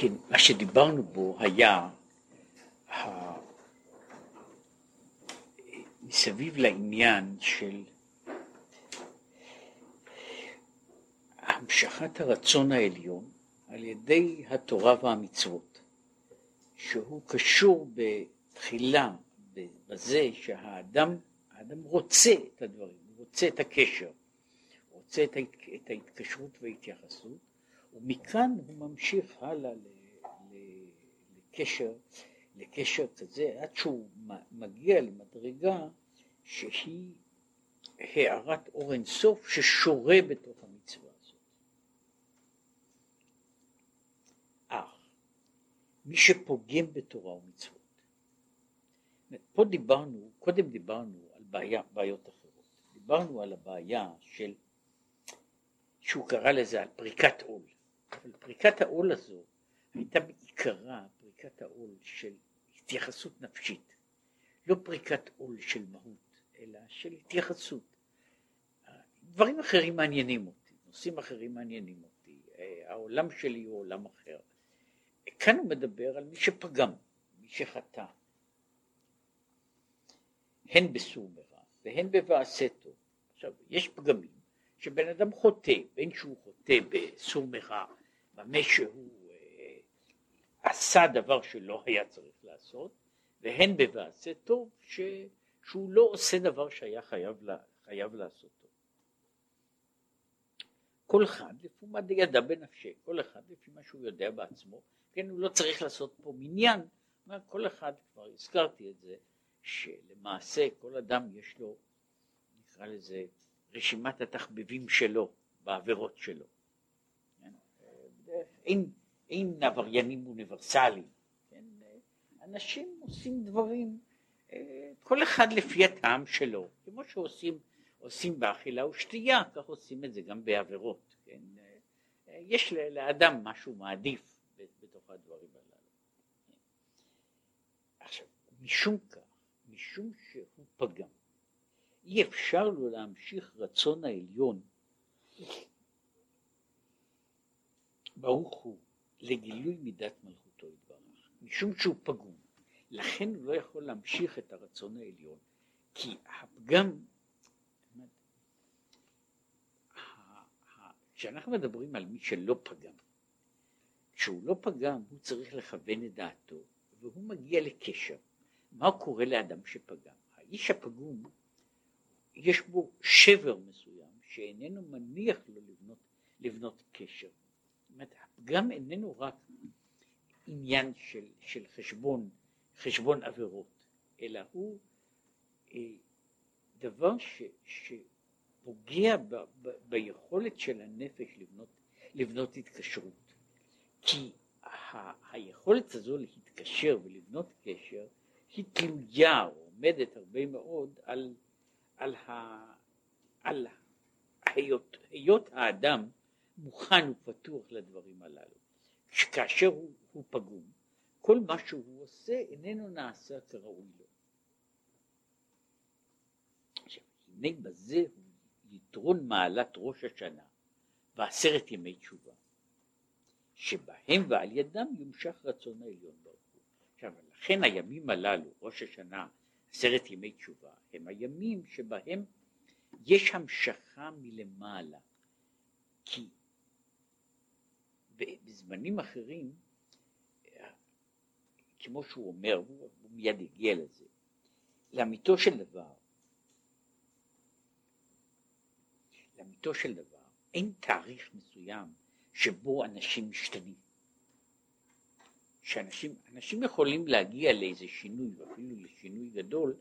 כן, מה שדיברנו בו היה מסביב לעניין של המשכת הרצון העליון על ידי התורה והמצוות, שהוא קשור בתחילה בזה שהאדם האדם רוצה את הדברים, רוצה את הקשר, רוצה את ההתקשרות וההתייחסות, ומכאן הוא ממשיך הלאה לקשר, לקשר כזה, עד שהוא מגיע למדרגה שהיא הארת אור אינסוף ששורה בתוך המצווה הזאת. אך מי שפוגם בתורה ומצוות, פה דיברנו, קודם דיברנו על בעיה, בעיות אחרות, דיברנו על הבעיה של, שהוא קרא לזה על פריקת עול, אבל פריקת העול הזו הייתה בעיקרה פריקת העול של התייחסות נפשית, לא פריקת עול של מהות. אלא של התייחסות. דברים אחרים מעניינים אותי, נושאים אחרים מעניינים אותי, העולם שלי הוא עולם אחר. כאן הוא מדבר על מי שפגם, מי שחטא, הן בסור מרע והן בבעשה טוב. עכשיו, יש פגמים שבן אדם חוטא, בין שהוא חוטא בסור מרע, במה שהוא אה, עשה דבר שלא היה צריך לעשות, והן בבעשה טוב, ש... שהוא לא עושה דבר שהיה חייב, לה, חייב לעשותו. כל אחד לפי מה ידע בנפשי, כל אחד לפי מה שהוא יודע בעצמו, כן, הוא לא צריך לעשות פה מניין, כל אחד, כבר הזכרתי את זה, שלמעשה כל אדם יש לו, נקרא לזה, רשימת התחביבים שלו, בעבירות שלו. כן? אין, אין עבריינים אוניברסליים, כן? אנשים עושים דברים כל אחד לפי הטעם שלו, כמו שעושים עושים באכילה ושתייה, כך עושים את זה גם בעבירות, כן? יש לאדם משהו מעדיף בתוך הדברים הללו. עכשיו, משום כך, משום שהוא פגם, אי אפשר לו להמשיך רצון העליון ברוך הוא לגילוי מידת מלכותו יתברך, משום שהוא פגום. לכן הוא לא יכול להמשיך את הרצון העליון, כי הפגם, כשאנחנו מדברים על מי שלא פגם, כשהוא לא פגם הוא צריך לכוון את דעתו והוא מגיע לקשר. מה קורה לאדם שפגם? האיש הפגום יש בו שבר מסוים שאיננו מניח לו לבנות, לבנות קשר. אומרת, הפגם איננו רק עניין של, של חשבון חשבון עבירות, אלא הוא אה, דבר ש, שפוגע ב, ב, ביכולת של הנפש לבנות, לבנות התקשרות. כי ה, היכולת הזו להתקשר ולבנות קשר היא תלויה או עומדת הרבה מאוד על, על, ה, על היות, היות האדם מוכן ופתוח לדברים הללו. כאשר הוא, הוא פגום, כל מה שהוא עושה איננו נעשה כראוי לו. עכשיו, הנה בזה הוא יתרון מעלת ראש השנה ועשרת ימי תשובה, שבהם ועל ידם יומשך רצון העליון ברוך הוא. עכשיו, לכן הימים הללו, ראש השנה, עשרת ימי תשובה, הם הימים שבהם יש המשכה מלמעלה, כי בזמנים אחרים כמו שהוא אומר, הוא, מיד הגיע לזה, לאמיתו של דבר, לאמיתו של דבר, אין תאריך מסוים שבו אנשים משתנים. שאנשים אנשים יכולים להגיע לאיזה שינוי, ואפילו לשינוי גדול,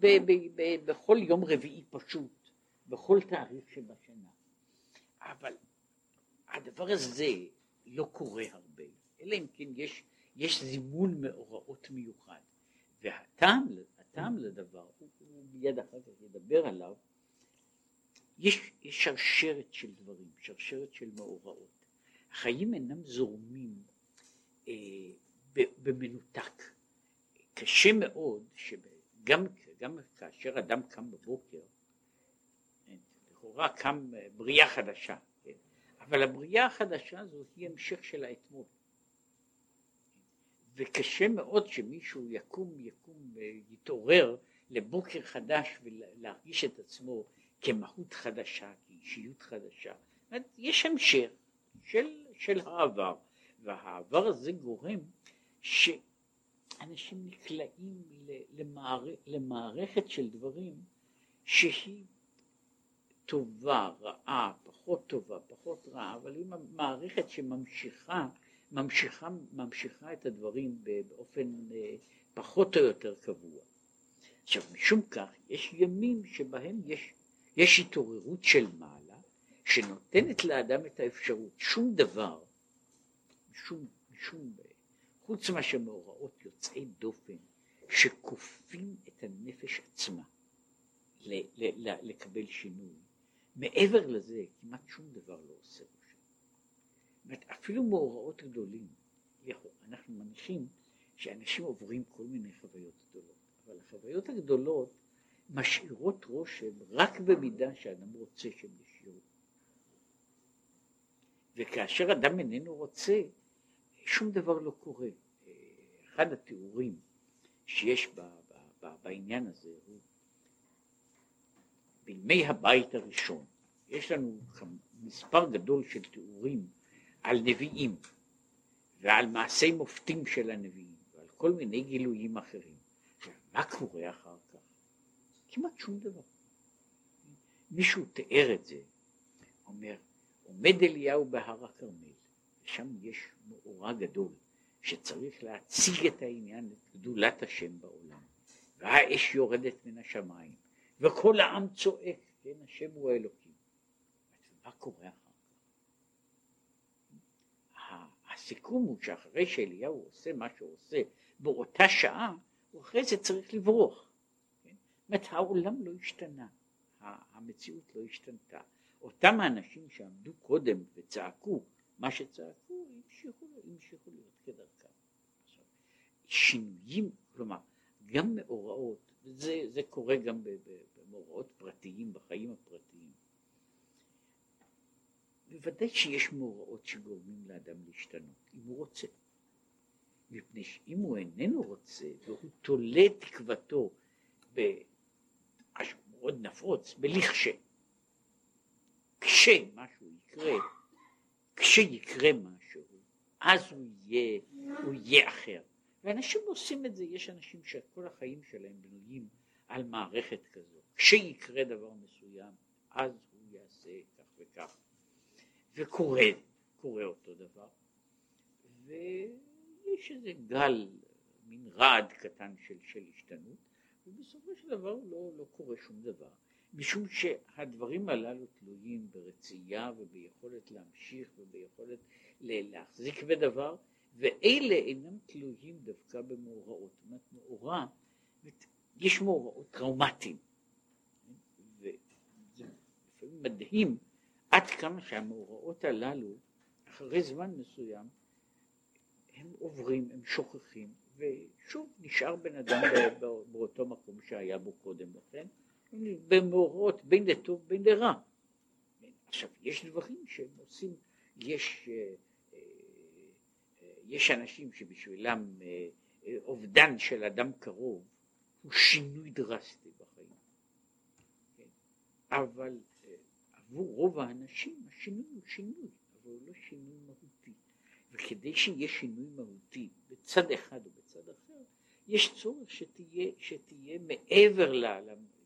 ב, ב, ב, בכל יום רביעי פשוט, בכל תאריך שבשנה. אבל הדבר הזה לא קורה הרבה, אלא אם כן יש יש זימון מאורעות מיוחד. והטעם לדבר, הוא, מיד אחר כך ידבר עליו, יש, יש שרשרת של דברים, שרשרת של מאורעות. החיים אינם זורמים אה, במנותק. קשה מאוד שגם גם כאשר אדם קם בבוקר, כן, לכאורה קם אה, בריאה חדשה? אבל הבריאה החדשה הזו היא המשך של האתמול. וקשה מאוד שמישהו יקום, יקום, יתעורר לבוקר חדש ולהרגיש את עצמו כמהות חדשה, כאישיות חדשה. יש המשך של, של העבר, והעבר הזה גורם שאנשים נקלעים למער, למערכת של דברים שהיא טובה, רעה, פחות טובה, פחות רעה, אבל היא מערכת שממשיכה ממשיכה, ממשיכה את הדברים באופן אה, פחות או יותר קבוע. עכשיו משום כך יש ימים שבהם יש, יש התעוררות של מעלה שנותנת לאדם את האפשרות שום דבר, שום, שום, חוץ מאשר מאורעות יוצאי דופן שכופים את הנפש עצמה ל, ל, ל, לקבל שינוי. מעבר לזה כמעט שום דבר לא עושה. אומרת, אפילו מאורעות גדולים, אנחנו מניחים שאנשים עוברים כל מיני חוויות גדולות, אבל החוויות הגדולות משאירות רושם רק במידה שאדם רוצה שהם ישאירו. וכאשר אדם איננו רוצה, שום דבר לא קורה. אחד התיאורים שיש ב, ב, ב, בעניין הזה הוא בימי הבית הראשון, יש לנו מספר גדול של תיאורים על נביאים ועל מעשי מופתים של הנביאים ועל כל מיני גילויים אחרים. מה קורה אחר כך? כמעט שום דבר. מישהו תיאר את זה, אומר, עומד אליהו בהר הכרמל, ושם יש מאורע גדול שצריך להציג את העניין, את גדולת השם בעולם, והאש יורדת מן השמיים, וכל העם צועק, כן, השם הוא האלוקים. מה קורה אחר הסיכום הוא שאחרי שאליהו עושה מה שהוא עושה באותה שעה, הוא אחרי זה צריך לברוח. כן? זאת אומרת, העולם לא השתנה, המציאות לא השתנתה. אותם האנשים שעמדו קודם וצעקו מה שצעקו, המשיכו, להיות כדרכם. שינויים, כלומר, גם מאורעות, זה, זה קורה גם במאורעות פרטיים, בחיים הפרטיים. בוודאי שיש מאורעות שגורמים לאדם להשתנות, אם הוא רוצה. מפני שאם הוא איננו רוצה, והוא תולה תקוותו במשהו מאוד נפוץ, בלכשה. כשמשהו יקרה, כשיקרה משהו, אז הוא יהיה, הוא יהיה אחר. ואנשים עושים את זה, יש אנשים שכל החיים שלהם בנויים על מערכת כזו. כשיקרה דבר מסוים, אז הוא יעשה כך וכך. וקורה, קורה אותו דבר, ויש איזה גל, מין רעד קטן של, של השתנות, ובסופו של דבר לא, לא קורה שום דבר, משום שהדברים הללו תלויים ברצייה וביכולת להמשיך וביכולת להחזיק בדבר, ואלה אינם תלויים דווקא במאורעות. זאת אומרת, מאורע, יש מאורעות טראומטיים, וזה לפעמים מדהים עד כמה שהמאורעות הללו, אחרי זמן מסוים, הם עוברים, הם שוכחים, ושוב נשאר בן אדם באותו מקום שהיה בו קודם לכן, במאורעות בין לטוב בין לרע. עכשיו, יש דברים שהם עושים, יש, אה, יש אנשים שבשבילם אה, אובדן של אדם קרוב הוא שינוי דרסטי בחיים. כן? אבל עבור רוב האנשים השינוי הוא שינוי, אבל הוא לא שינוי מהותי. וכדי שיהיה שינוי מהותי בצד אחד או בצד אחר, יש צורך שתהיה, שתהיה מעבר,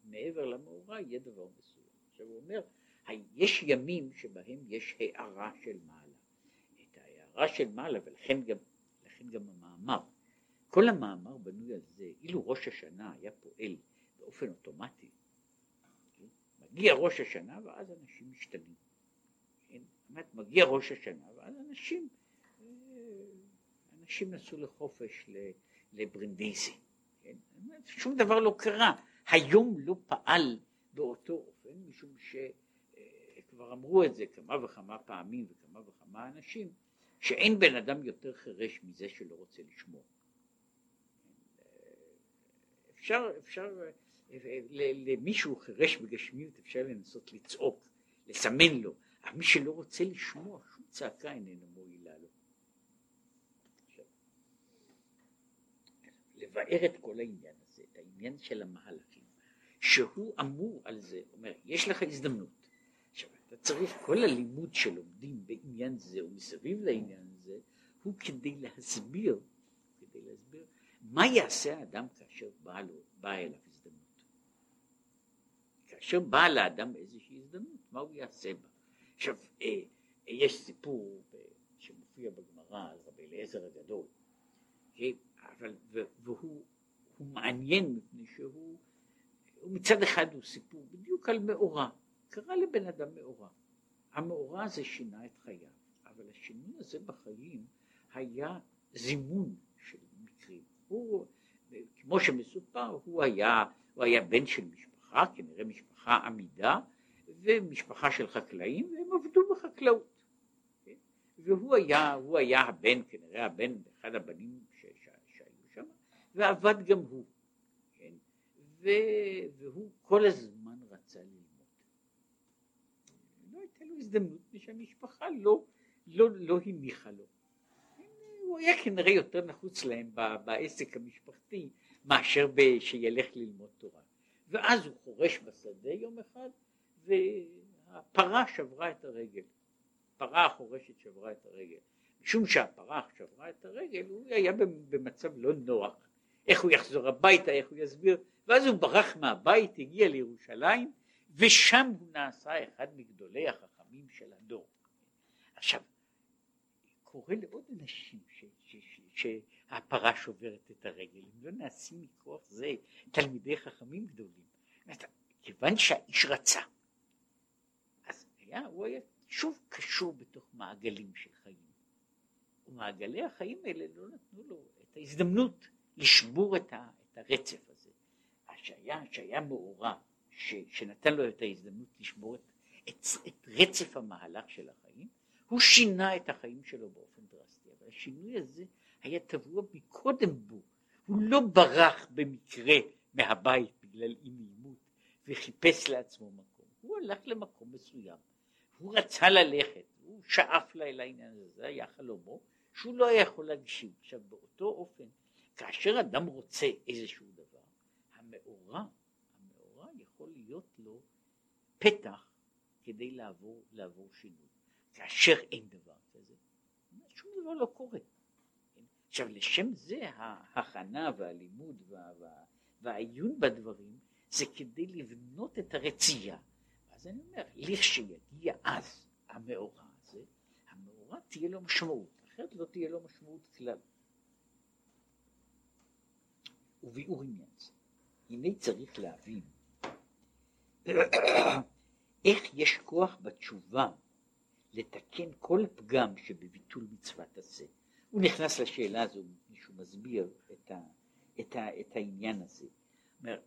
מעבר למאורע, יהיה דבר מסוים. עכשיו הוא אומר, יש ימים שבהם יש הערה של מעלה. ההערה של מעלה, ולכן גם, גם המאמר. כל המאמר בנוי על זה, אילו ראש השנה היה פועל באופן אוטומטי, מגיע ראש השנה ואז אנשים משתנים. כן? באמת, מגיע ראש השנה ואז אנשים, אנשים נסעו לחופש לברינדיזי. כן? שום דבר לא קרה. היום לא פעל באותו אופן, משום שכבר אה, אמרו את זה כמה וכמה פעמים וכמה וכמה אנשים, שאין בן אדם יותר חירש מזה שלא רוצה? אה, אפשר, אפשר למישהו חירש בגשמיות אפשר לנסות לצעוק, לסמן לו, אבל מי שלא רוצה לשמוע שום צעקה איננו מועילה לו. מבאר את כל העניין הזה, את העניין של המהלכים, שהוא אמור על זה, אומר, יש לך הזדמנות. אתה צריך, כל הלימוד שלומדים בעניין זה או מסביב לעניין הזה, הוא כדי להסביר, כדי להסביר, מה יעשה האדם כאשר באה בא אליו הזדמנות. כאשר באה לאדם איזושהי הזדמנות, מה הוא יעשה בה? עכשיו, אה, יש סיפור שמופיע בגמרא על רבי אליעזר הגדול, אבל, והוא מעניין מפני שהוא מצד אחד הוא סיפור בדיוק על מאורע, קרה לבן אדם מאורע. המאורע הזה שינה את חייו, אבל השינוי הזה בחיים היה זימון של מקרים. הוא, כמו שמסופר, הוא היה, הוא היה בן של משפחה, כנראה משפחה עמידה, ומשפחה של חקלאים, והם עבדו בחקלאות. כן? והוא היה, הוא היה הבן, כנראה הבן, אחד הבנים ועבד גם הוא, כן? והוא כל הזמן רצה ללמוד. לא הייתה הזדמנות, ושהמשפחה לא, לא, לא הניחה לו. הוא היה כנראה יותר נחוץ להם בעסק המשפחתי מאשר שילך ללמוד תורה. ואז הוא חורש בשדה יום אחד, והפרה שברה את הרגל. הפרה החורשת שברה את הרגל. משום שהפרה שברה את הרגל, הוא היה במצב לא נוח. איך הוא יחזור הביתה, איך הוא יסביר, ואז הוא ברח מהבית, הגיע לירושלים, ושם הוא נעשה אחד מגדולי החכמים של הדור. עכשיו, קורה לעוד אנשים ש, ש, ש, שהפרה שוברת את הרגל, הם לא נעשים מכוח זה תלמידי חכמים גדולים. כיוון שהאיש רצה, אז היה, הוא היה שוב קשור בתוך מעגלים של חיים. ומעגלי החיים האלה לא נתנו לו את ההזדמנות לשבור את, ה, את הרצף הזה. שהיה, שהיה מאורע, שנתן לו את ההזדמנות לשבור את, את, את רצף המהלך של החיים, הוא שינה את החיים שלו באופן דרסטי, אבל השינוי הזה היה טבוע מקודם בו, הוא לא ברח במקרה מהבית בגלל אי נעימות וחיפש לעצמו מקום, הוא הלך למקום מסוים, הוא רצה ללכת, הוא שאף לעניין הזה, זה היה חלומו, שהוא לא היה יכול להגשים. עכשיו באותו אופן כאשר אדם רוצה איזשהו דבר, המאורע, המאורע יכול להיות לו פתח כדי לעבור, לעבור שינוי. כאשר אין דבר כזה, שום דבר לא קורה. עכשיו לשם זה ההכנה והלימוד וה, וה, והעיון בדברים זה כדי לבנות את הרצייה. אז אני אומר, לכשיגיע אז המאורע הזה, המאורע תהיה לו משמעות, אחרת לא תהיה לו משמעות כלל. וביאור עניין זה. הנה צריך להבין איך יש כוח בתשובה לתקן כל פגם שבביטול מצוות עשה. הוא נכנס לשאלה הזו, מישהו מסביר את, ה, את, ה, את העניין הזה. אומר,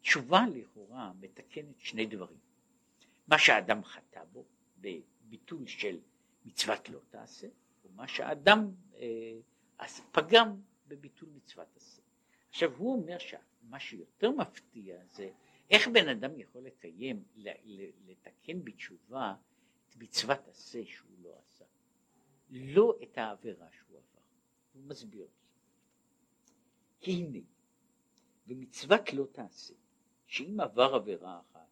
תשובה לכאורה מתקנת שני דברים. מה שהאדם חטא בו, בביטול של מצוות לא תעשה, ומה שהאדם אה, פגם בביטול מצוות עשה. עכשיו הוא אומר שמה שיותר מפתיע זה איך בן אדם יכול לקיים, לתקן בתשובה את מצוות עשה שהוא לא עשה, לא את העבירה שהוא עבר. הוא מסביר את זה. הנה, במצוות לא תעשה, שאם עבר עבירה אחת,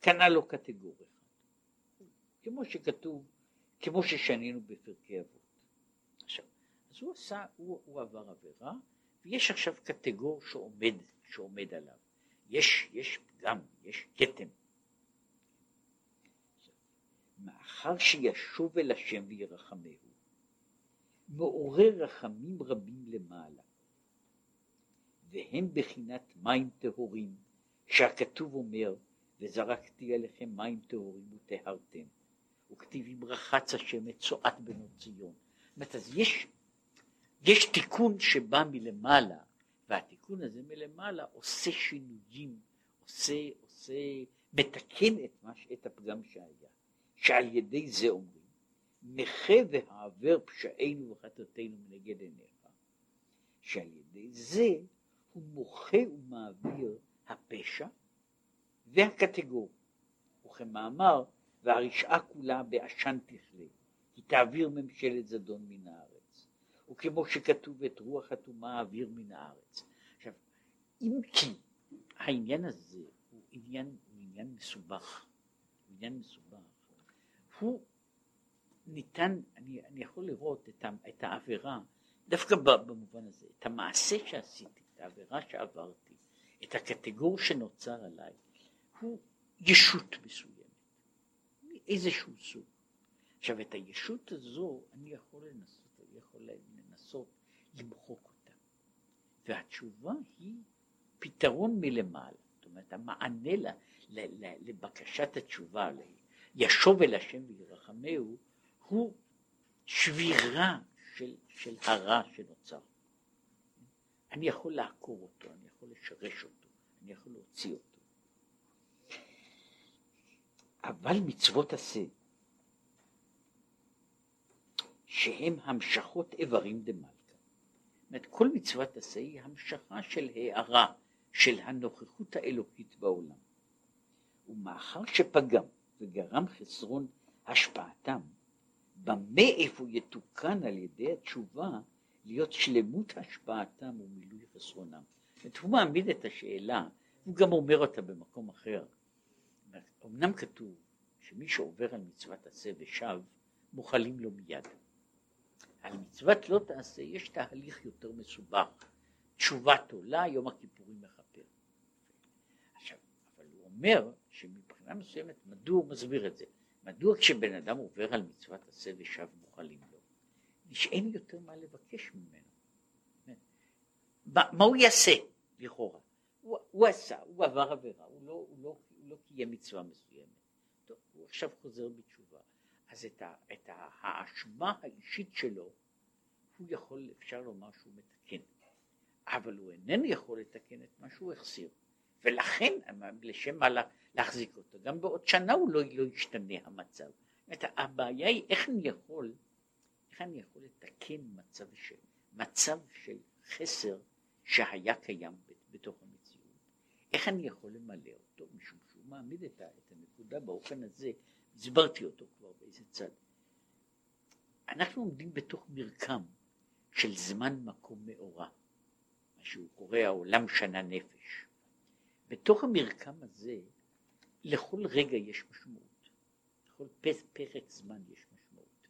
קנה לו קטגור אחד. כמו שכתוב, כמו ששנינו בפרקי אבות. עכשיו, אז הוא עשה, הוא, הוא עבר עבירה, ויש עכשיו קטגור שעומד, שעומד עליו. יש, יש פגם, יש כתם. מאחר שישוב אל השם וירחמהו, מעורר רחמים רבים למעלה, והם בחינת מים טהורים, שהכתוב אומר, וזרקתי עליכם מים טהורים וטהרתם, וכתיב אם רחץ השם את צועת בנות ציון. זאת אומרת, אז יש יש תיקון שבא מלמעלה, והתיקון הזה מלמעלה עושה שינויים, עושה, עושה, מתקן את, מש, את הפגם שהיה, שעל ידי זה אומרים, נכה והעבר פשענו וחטאתנו מנגד עיניך, שעל ידי זה הוא מוחה ומעביר הפשע והקטגור, וכמאמר, והרשעה כולה בעשן תכלה, כי תעביר ממשלת זדון מן הארץ. וכמו שכתוב את רוח אטומה אוויר מן הארץ. עכשיו, אם כי העניין הזה הוא עניין, הוא עניין מסובך, הוא עניין מסובך, הוא ניתן, אני, אני יכול לראות את, ה, את העבירה, דווקא במובן הזה, את המעשה שעשיתי, את העבירה שעברתי, את הקטגור שנוצר עליי, הוא ישות מסוימת, מאיזשהו סוג. עכשיו את הישות הזו אני יכול לנסות, אני יכול למחוק אותה. והתשובה היא פתרון מלמעלה, זאת אומרת המענה לה, לבקשת התשובה, ישוב אל השם וירחמהו, הוא שבירה של, של הרע שנוצר. אני יכול לעקור אותו, אני יכול לשרש אותו, אני יכול להוציא אותו. אבל מצוות עשה, שהם המשכות איברים דמלכה. אומרת, כל מצוות עשה היא המשכה של הערה, של הנוכחות האלוקית בעולם. ומאחר שפגם וגרם חסרון השפעתם, במה איפה יתוקן על ידי התשובה להיות שלמות השפעתם ומילוי חסרונם. זאת הוא מעמיד את השאלה, הוא גם אומר אותה במקום אחר. אמנם כתוב שמי שעובר על מצוות עשה ושב, מוחלים לו מיד. על מצוות לא תעשה יש תהליך יותר מסובך. תשובת עולה, יום הכיפורים מכפר. עכשיו, אבל הוא אומר שמבחינה מסוימת, מדוע הוא מסביר את זה? מדוע כשבן אדם עובר על מצוות עשה ושב מוחלים לו? שאין יותר מה לבקש ממנו. מה, מה הוא יעשה לכאורה? הוא, הוא עשה, הוא עבר עבירה, הוא לא, הוא לא, הוא לא קיים מצווה מסוימת. טוב, הוא עכשיו חוזר בתשובה. אז את, ה, את האשמה האישית שלו, הוא יכול, אפשר לומר שהוא מתקן. אבל הוא איננו יכול לתקן את מה שהוא החסיר. ולכן, לשם מה להחזיק אותו, גם בעוד שנה הוא לא, לא ישתנה המצב. זאת הבעיה היא איך אני יכול, איך אני יכול לתקן מצב של, מצב של חסר שהיה קיים בתוך המציאות. איך אני יכול למלא אותו, משום שהוא מעמיד את, הנקודה באופן הזה, הסברתי אותו כבר באיזה צד. אנחנו עומדים בתוך מרקם של זמן מקום מאורע, מה שהוא קורא העולם שנה נפש. בתוך המרקם הזה, לכל רגע יש משמעות, לכל פרק זמן יש משמעות.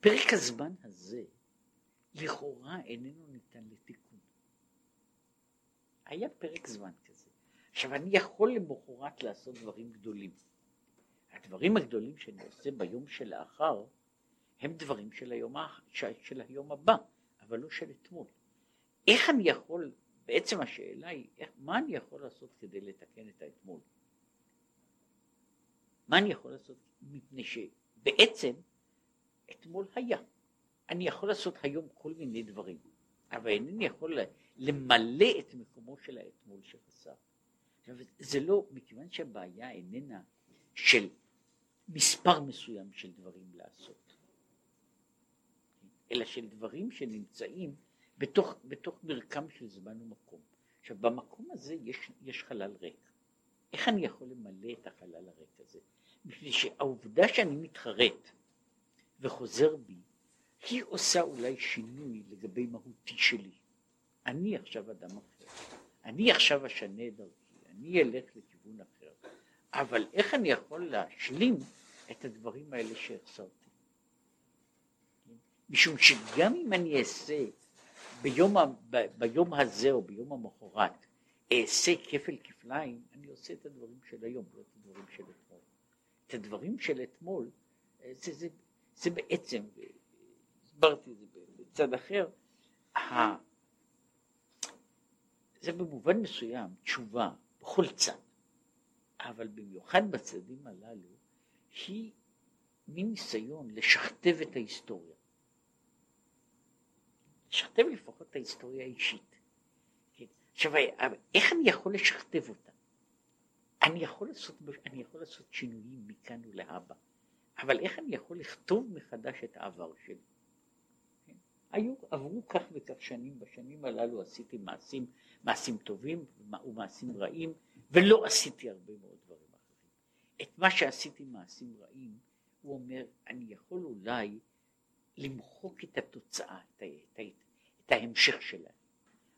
פרק הזמן הזה, לכאורה איננו ניתן לתיקון. היה פרק זמן כזה. עכשיו אני יכול למחרת לעשות דברים גדולים. הדברים הגדולים שאני עושה ביום שלאחר הם דברים של היום, של היום הבא, אבל לא של אתמול. איך אני יכול, בעצם השאלה היא, איך, מה אני יכול לעשות כדי לתקן את האתמול? מה אני יכול לעשות? מפני שבעצם אתמול היה. אני יכול לעשות היום כל מיני דברים, אבל אינני יכול למלא את מקומו של האתמול שחסר. זה לא, מכיוון שהבעיה איננה של מספר מסוים של דברים לעשות, אלא של דברים שנמצאים בתוך, בתוך מרקם של זמן ומקום. עכשיו במקום הזה יש, יש חלל ריק. איך אני יכול למלא את החלל הריק הזה? מפני שהעובדה שאני מתחרט וחוזר בי, היא עושה אולי שינוי לגבי מהותי שלי. אני עכשיו אדם אחר, אני עכשיו אשנה את דרכי, אני אלך לכיוון אחר, אבל איך אני יכול להשלים את הדברים האלה שהחסרתי? משום שגם אם אני אעשה ביום, ב, ביום הזה או ביום המחרת, אעשה כפל כפליים, אני עושה את הדברים של היום, לא את הדברים של אתמול. את הדברים של אתמול, זה, זה, זה בעצם, הסברתי את זה בצד אחר, זה במובן מסוים תשובה בכל צד, אבל במיוחד בצדדים הללו, היא מין ניסיון לשכתב את ההיסטוריה. לשכתב לפחות את ההיסטוריה האישית. כן? עכשיו, איך אני יכול לשכתב אותה? אני יכול לעשות, אני יכול לעשות שינויים מכאן ולהבא, אבל איך אני יכול לכתוב מחדש את העבר שלי? היו, עברו כך וכך שנים, בשנים הללו עשיתי מעשים, מעשים טובים ומעשים רעים, ולא עשיתי הרבה מאוד דברים אחרים. את מה שעשיתי מעשים רעים, הוא אומר, אני יכול אולי למחוק את התוצאה, את העץ. ההמשך שלהם.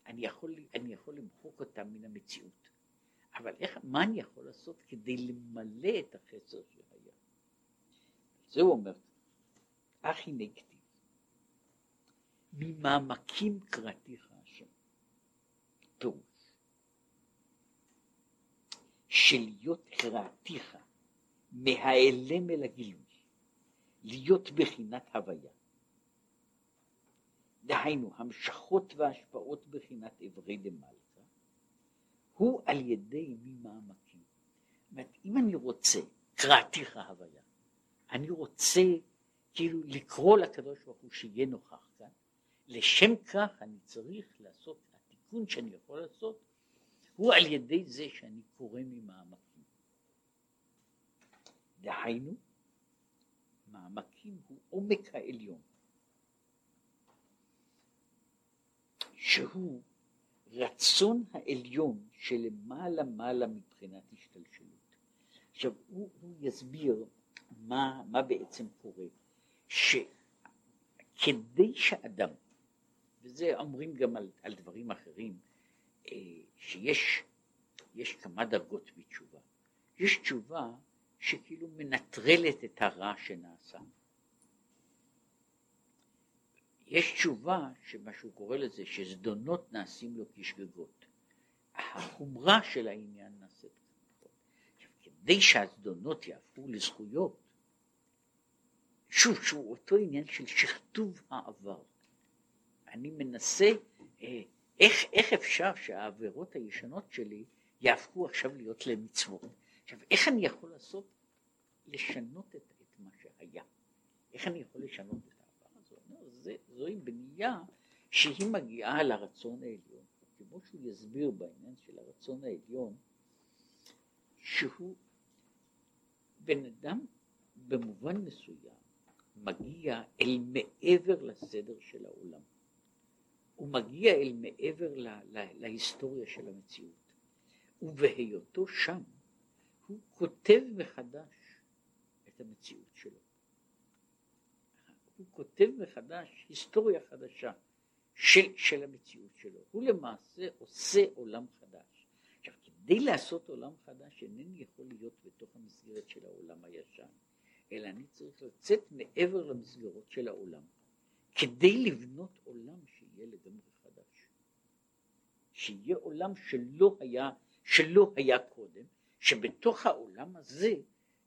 אני יכול, אני יכול למחוק אותם מן המציאות. אבל איך, מה אני יכול לעשות כדי למלא את החסר שהיה? זה הוא אומר, אך הנה ממעמקים קראתיך השם. פירוש, שלהיות קראתיך מהאלם אל הגילוי, להיות בחינת הוויה. דהיינו, המשכות והשפעות בחינת אברי דמלכה, הוא על ידי מי מעמקים. זאת אומרת, אם אני רוצה, קראתיך הוויה, אני רוצה כאילו לקרוא לקדוש ברוך הוא שיהיה נוכח לשם כך אני צריך לעשות, התיקון שאני יכול לעשות, הוא על ידי זה שאני קורא ממעמקים. דהיינו, מעמקים הוא עומק העליון, שהוא רצון העליון שלמעלה מעלה מבחינת השתלשלות. עכשיו הוא, הוא יסביר מה, מה בעצם קורה, שכדי שאדם, וזה אומרים גם על, על דברים אחרים, אה, שיש יש כמה דרגות בתשובה. יש תשובה שכאילו מנטרלת את הרע שנעשה. יש תשובה שמה שהוא קורא לזה שזדונות נעשים לו כשגגות. החומרה של העניין נעשית כדי שהזדונות יהפכו לזכויות, שוב, שהוא אותו עניין של שכתוב העבר. אני מנסה, אה, איך, איך אפשר שהעבירות הישנות שלי יהפכו עכשיו להיות למצוות? עכשיו, איך אני יכול לעשות, לשנות את, את מה שהיה? איך אני יכול לשנות את העבר? הזה? זוהי בנייה שהיא מגיעה לרצון העליון. כמו שהוא יסביר בעניין של הרצון העליון, שהוא בן אדם במובן מסוים מגיע אל מעבר לסדר של העולם. הוא מגיע אל מעבר לה, לה, להיסטוריה של המציאות. ובהיותו שם, הוא כותב מחדש את המציאות שלו. הוא כותב מחדש היסטוריה חדשה של, של המציאות שלו. הוא למעשה עושה עולם חדש. עכשיו, כדי לעשות עולם חדש, אינני יכול להיות בתוך המסגרת של העולם הישן, אלא אני צריך לצאת מעבר למסגרות של העולם, כדי לבנות עולם שיהיה לגמרי חדש. שיהיה עולם שלא היה, שלא היה קודם, שבתוך העולם הזה,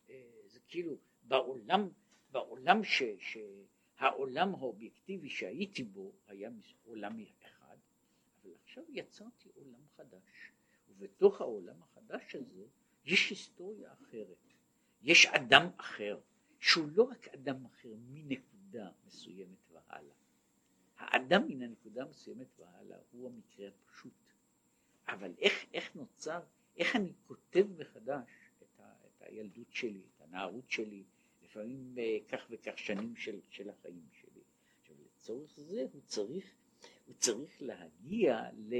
אה, זה כאילו, בעולם, בעולם ש, שהעולם האובייקטיבי שהייתי בו היה עולם אחד, אבל עכשיו יצרתי עולם חדש, ובתוך העולם החדש הזה יש היסטוריה אחרת, יש אדם אחר, שהוא לא רק אדם אחר מנקודה מסוימת והלאה. האדם מן הנקודה המסוימת והלאה הוא המקרה הפשוט. אבל איך, איך נוצר, איך אני כותב מחדש את, ה, את הילדות שלי, את הנערות שלי, לפעמים אה, כך וכך שנים של, של החיים שלי. עכשיו לצורך זה הוא צריך, הוא צריך להגיע ל...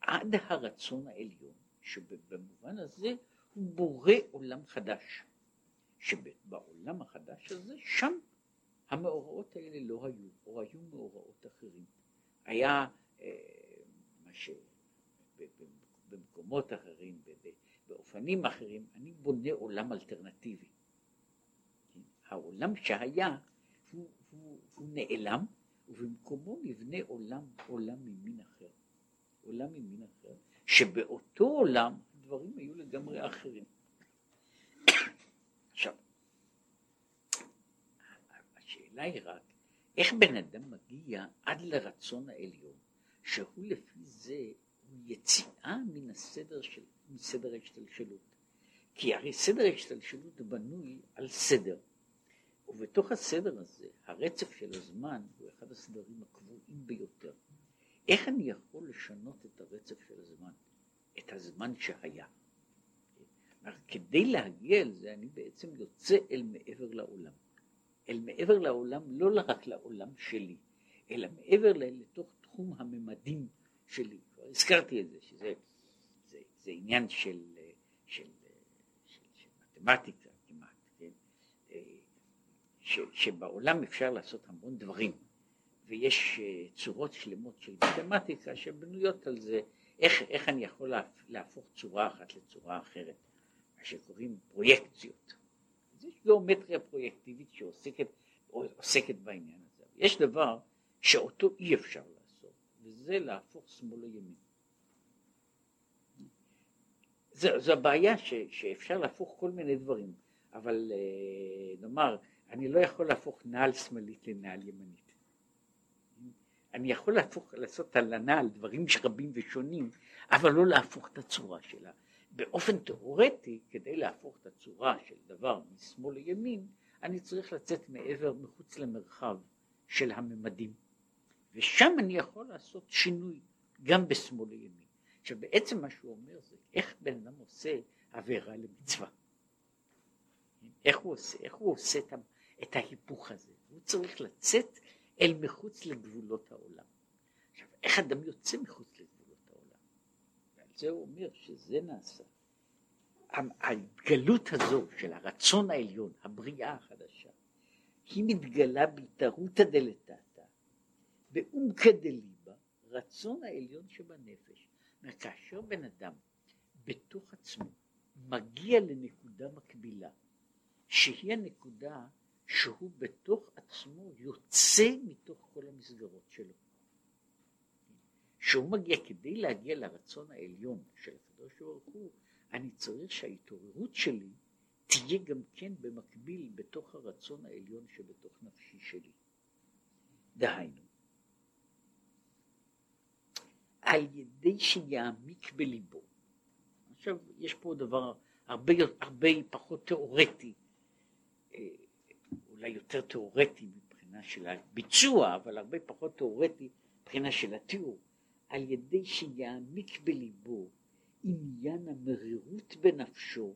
עד הרצון העליון, שבמובן הזה הוא בורא עולם חדש. שבעולם החדש הזה, שם המאורעות האלה לא היו, או היו מאורעות אחרים. היה אה, מה שבמקומות אחרים, באופנים אחרים, אני בונה עולם אלטרנטיבי. העולם שהיה הוא, הוא, הוא נעלם, ובמקומו נבנה עולם, עולם ממין אחר. עולם ממין אחר, שבאותו עולם הדברים היו לגמרי אחרים. עכשיו, השאלה היא רק, איך בן אדם מגיע עד לרצון העליון, שהוא לפי זה הוא יציאה מן הסדר של, מסדר ההשתלשלות. כי הרי סדר ההשתלשלות בנוי על סדר, ובתוך הסדר הזה, הרצף של הזמן הוא אחד הסדרים הקבועים ביותר. איך אני יכול לשנות את הרצף של הזמן, את הזמן שהיה? כדי להגיע אל זה אני בעצם יוצא אל מעבר לעולם. אל מעבר לעולם, לא רק לעולם שלי, אלא מעבר לתוך תחום הממדים שלי. כבר הזכרתי את זה, שזה זה, זה עניין של, של, של, של מתמטיקה כמעט, כן? ש, שבעולם אפשר לעשות המון דברים, ויש אה, צורות שלמות של מתמטיקה שבנויות על זה, איך, איך אני יכול להפוך צורה אחת לצורה אחרת, מה שקוראים פרויקציות. אז יש גיאומטריה פרויקטיבית שעוסקת עוסקת בעניין הזה. יש דבר שאותו אי אפשר לעשות, וזה להפוך שמאל לימין. זו הבעיה ש, שאפשר להפוך כל מיני דברים, אבל אה, נאמר, אני לא יכול להפוך נעל שמאלית לנעל ימנית. אני יכול להפוך, לעשות על הנעל דברים רבים ושונים, אבל לא להפוך את הצורה שלה. באופן תיאורטי, כדי להפוך את הצורה של דבר משמאל לימין, אני צריך לצאת מעבר, מחוץ למרחב של הממדים. ושם אני יכול לעשות שינוי, גם בשמאל לימין. עכשיו בעצם מה שהוא אומר זה איך בן אדם עושה עבירה למצווה. איך הוא עושה, איך הוא עושה את, ההיפוך הזה. הוא צריך לצאת אל מחוץ לגבולות העולם. עכשיו איך אדם יוצא מחוץ? ועל זה אומר שזה נעשה. ההתגלות הזו של הרצון העליון, הבריאה החדשה, היא מתגלה בהתערותא דלתתא, באומקא דליבה, רצון העליון שבנפש. כאשר בן אדם בתוך עצמו מגיע לנקודה מקבילה, שהיא הנקודה שהוא בתוך עצמו יוצא מתוך כל המסגרות שלו. שהוא מגיע כדי להגיע לרצון העליון של הקדוש ברוך הוא, אני צריך שההתעוררות שלי תהיה גם כן במקביל בתוך הרצון העליון שבתוך נפשי שלי. דהיינו, על ידי שיעמיק בליבו. עכשיו, יש פה דבר הרבה, הרבה פחות תיאורטי, אה, אולי יותר תיאורטי מבחינה של הביצוע, אבל הרבה פחות תיאורטי מבחינה של התיאור. על ידי שיעמיק בליבו עניין המרירות בנפשו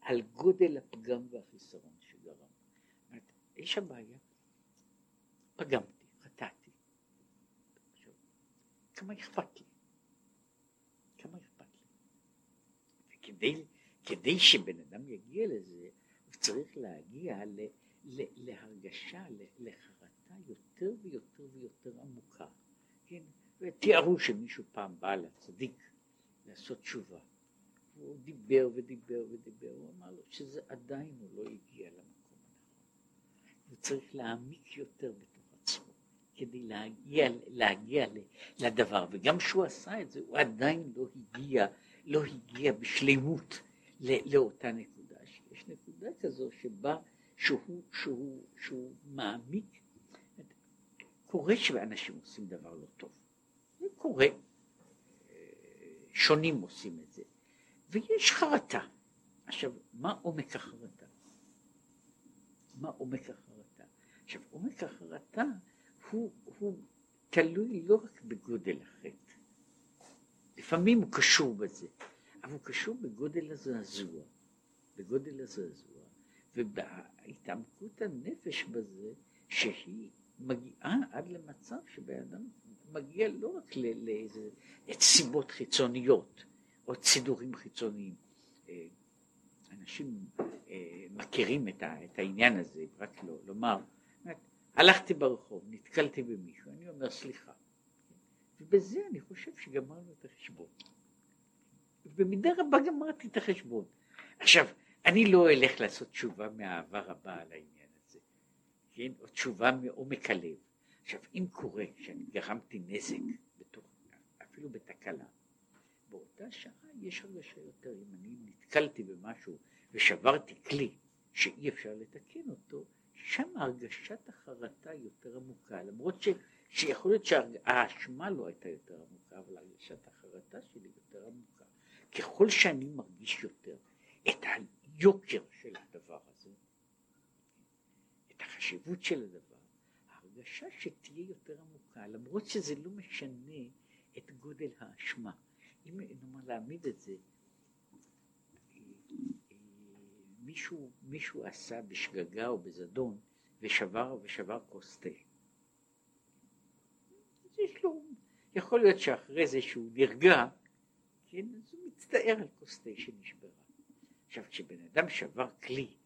על גודל הפגם והחיסרון שגרם. יש הבעיה, פגמתי, חטאתי. כמה אכפת לי? כמה אכפת לי? וכדי כדי שבן אדם יגיע לזה, הוא צריך להגיע ל, ל, להרגשה, לחרטה יותר ויותר ויותר עמוקה. כן? ותיארו שמישהו פעם בא לצדיק לעשות תשובה. הוא דיבר ודיבר ודיבר, הוא אמר לו שזה עדיין הוא לא הגיע למקום הנכון. הוא צריך להעמיק יותר בתוך עצמו כדי להגיע, להגיע לדבר, וגם כשהוא עשה את זה הוא עדיין לא הגיע, לא הגיע בשלמות לאותה נקודה. יש נקודה כזו שבה שהוא, שהוא, שהוא מעמיק, קורה שאנשים עושים דבר לא טוב, קורה. שונים עושים את זה. ויש חרטה. עכשיו, מה עומק החרטה? מה עומק החרטה? עכשיו, עומק החרטה הוא, הוא תלוי לא רק בגודל החטא, לפעמים הוא קשור בזה, אבל הוא קשור בגודל הזעזוע, בגודל הזעזוע, ובהתעמקות הנפש בזה, שהיא מגיעה עד למצב שבן אדם מגיע לא רק לאיזה סיבות חיצוניות או סידורים חיצוניים. אה, אנשים אה, מכירים את, העניין הזה, רק לא, לומר, הלכתי ברחוב, נתקלתי במישהו, אני אומר סליחה. ובזה אני חושב שגמרנו את החשבון. במידה רבה גמרתי את החשבון. עכשיו, אני לא אלך לעשות תשובה מאהבה רבה על העניין הזה, כן? או תשובה מעומק הלב. עכשיו, אם קורה שאני גרמתי נזק, בתוך, אפילו בתקלה, באותה שעה יש הרגשה יותר, אם אני נתקלתי במשהו ושברתי כלי שאי אפשר לתקן אותו, שם הרגשת החרטה יותר עמוקה, למרות ש, שיכול להיות שהאשמה לא הייתה יותר עמוקה, אבל הרגשת החרטה שלי יותר עמוקה. ככל שאני מרגיש יותר את היוקר של הדבר הזה, את החשיבות של הדבר, הרגשה שתהיה יותר עמוקה, למרות שזה לא משנה את גודל האשמה. אם נאמר להעמיד את זה, מישהו, מישהו עשה בשגגה או בזדון ושבר ושבר כוס תה. יש לו, יכול להיות שאחרי זה שהוא נרגע, כן, אז הוא מצטער על כוס תה שנשברה. עכשיו כשבן אדם שבר כלי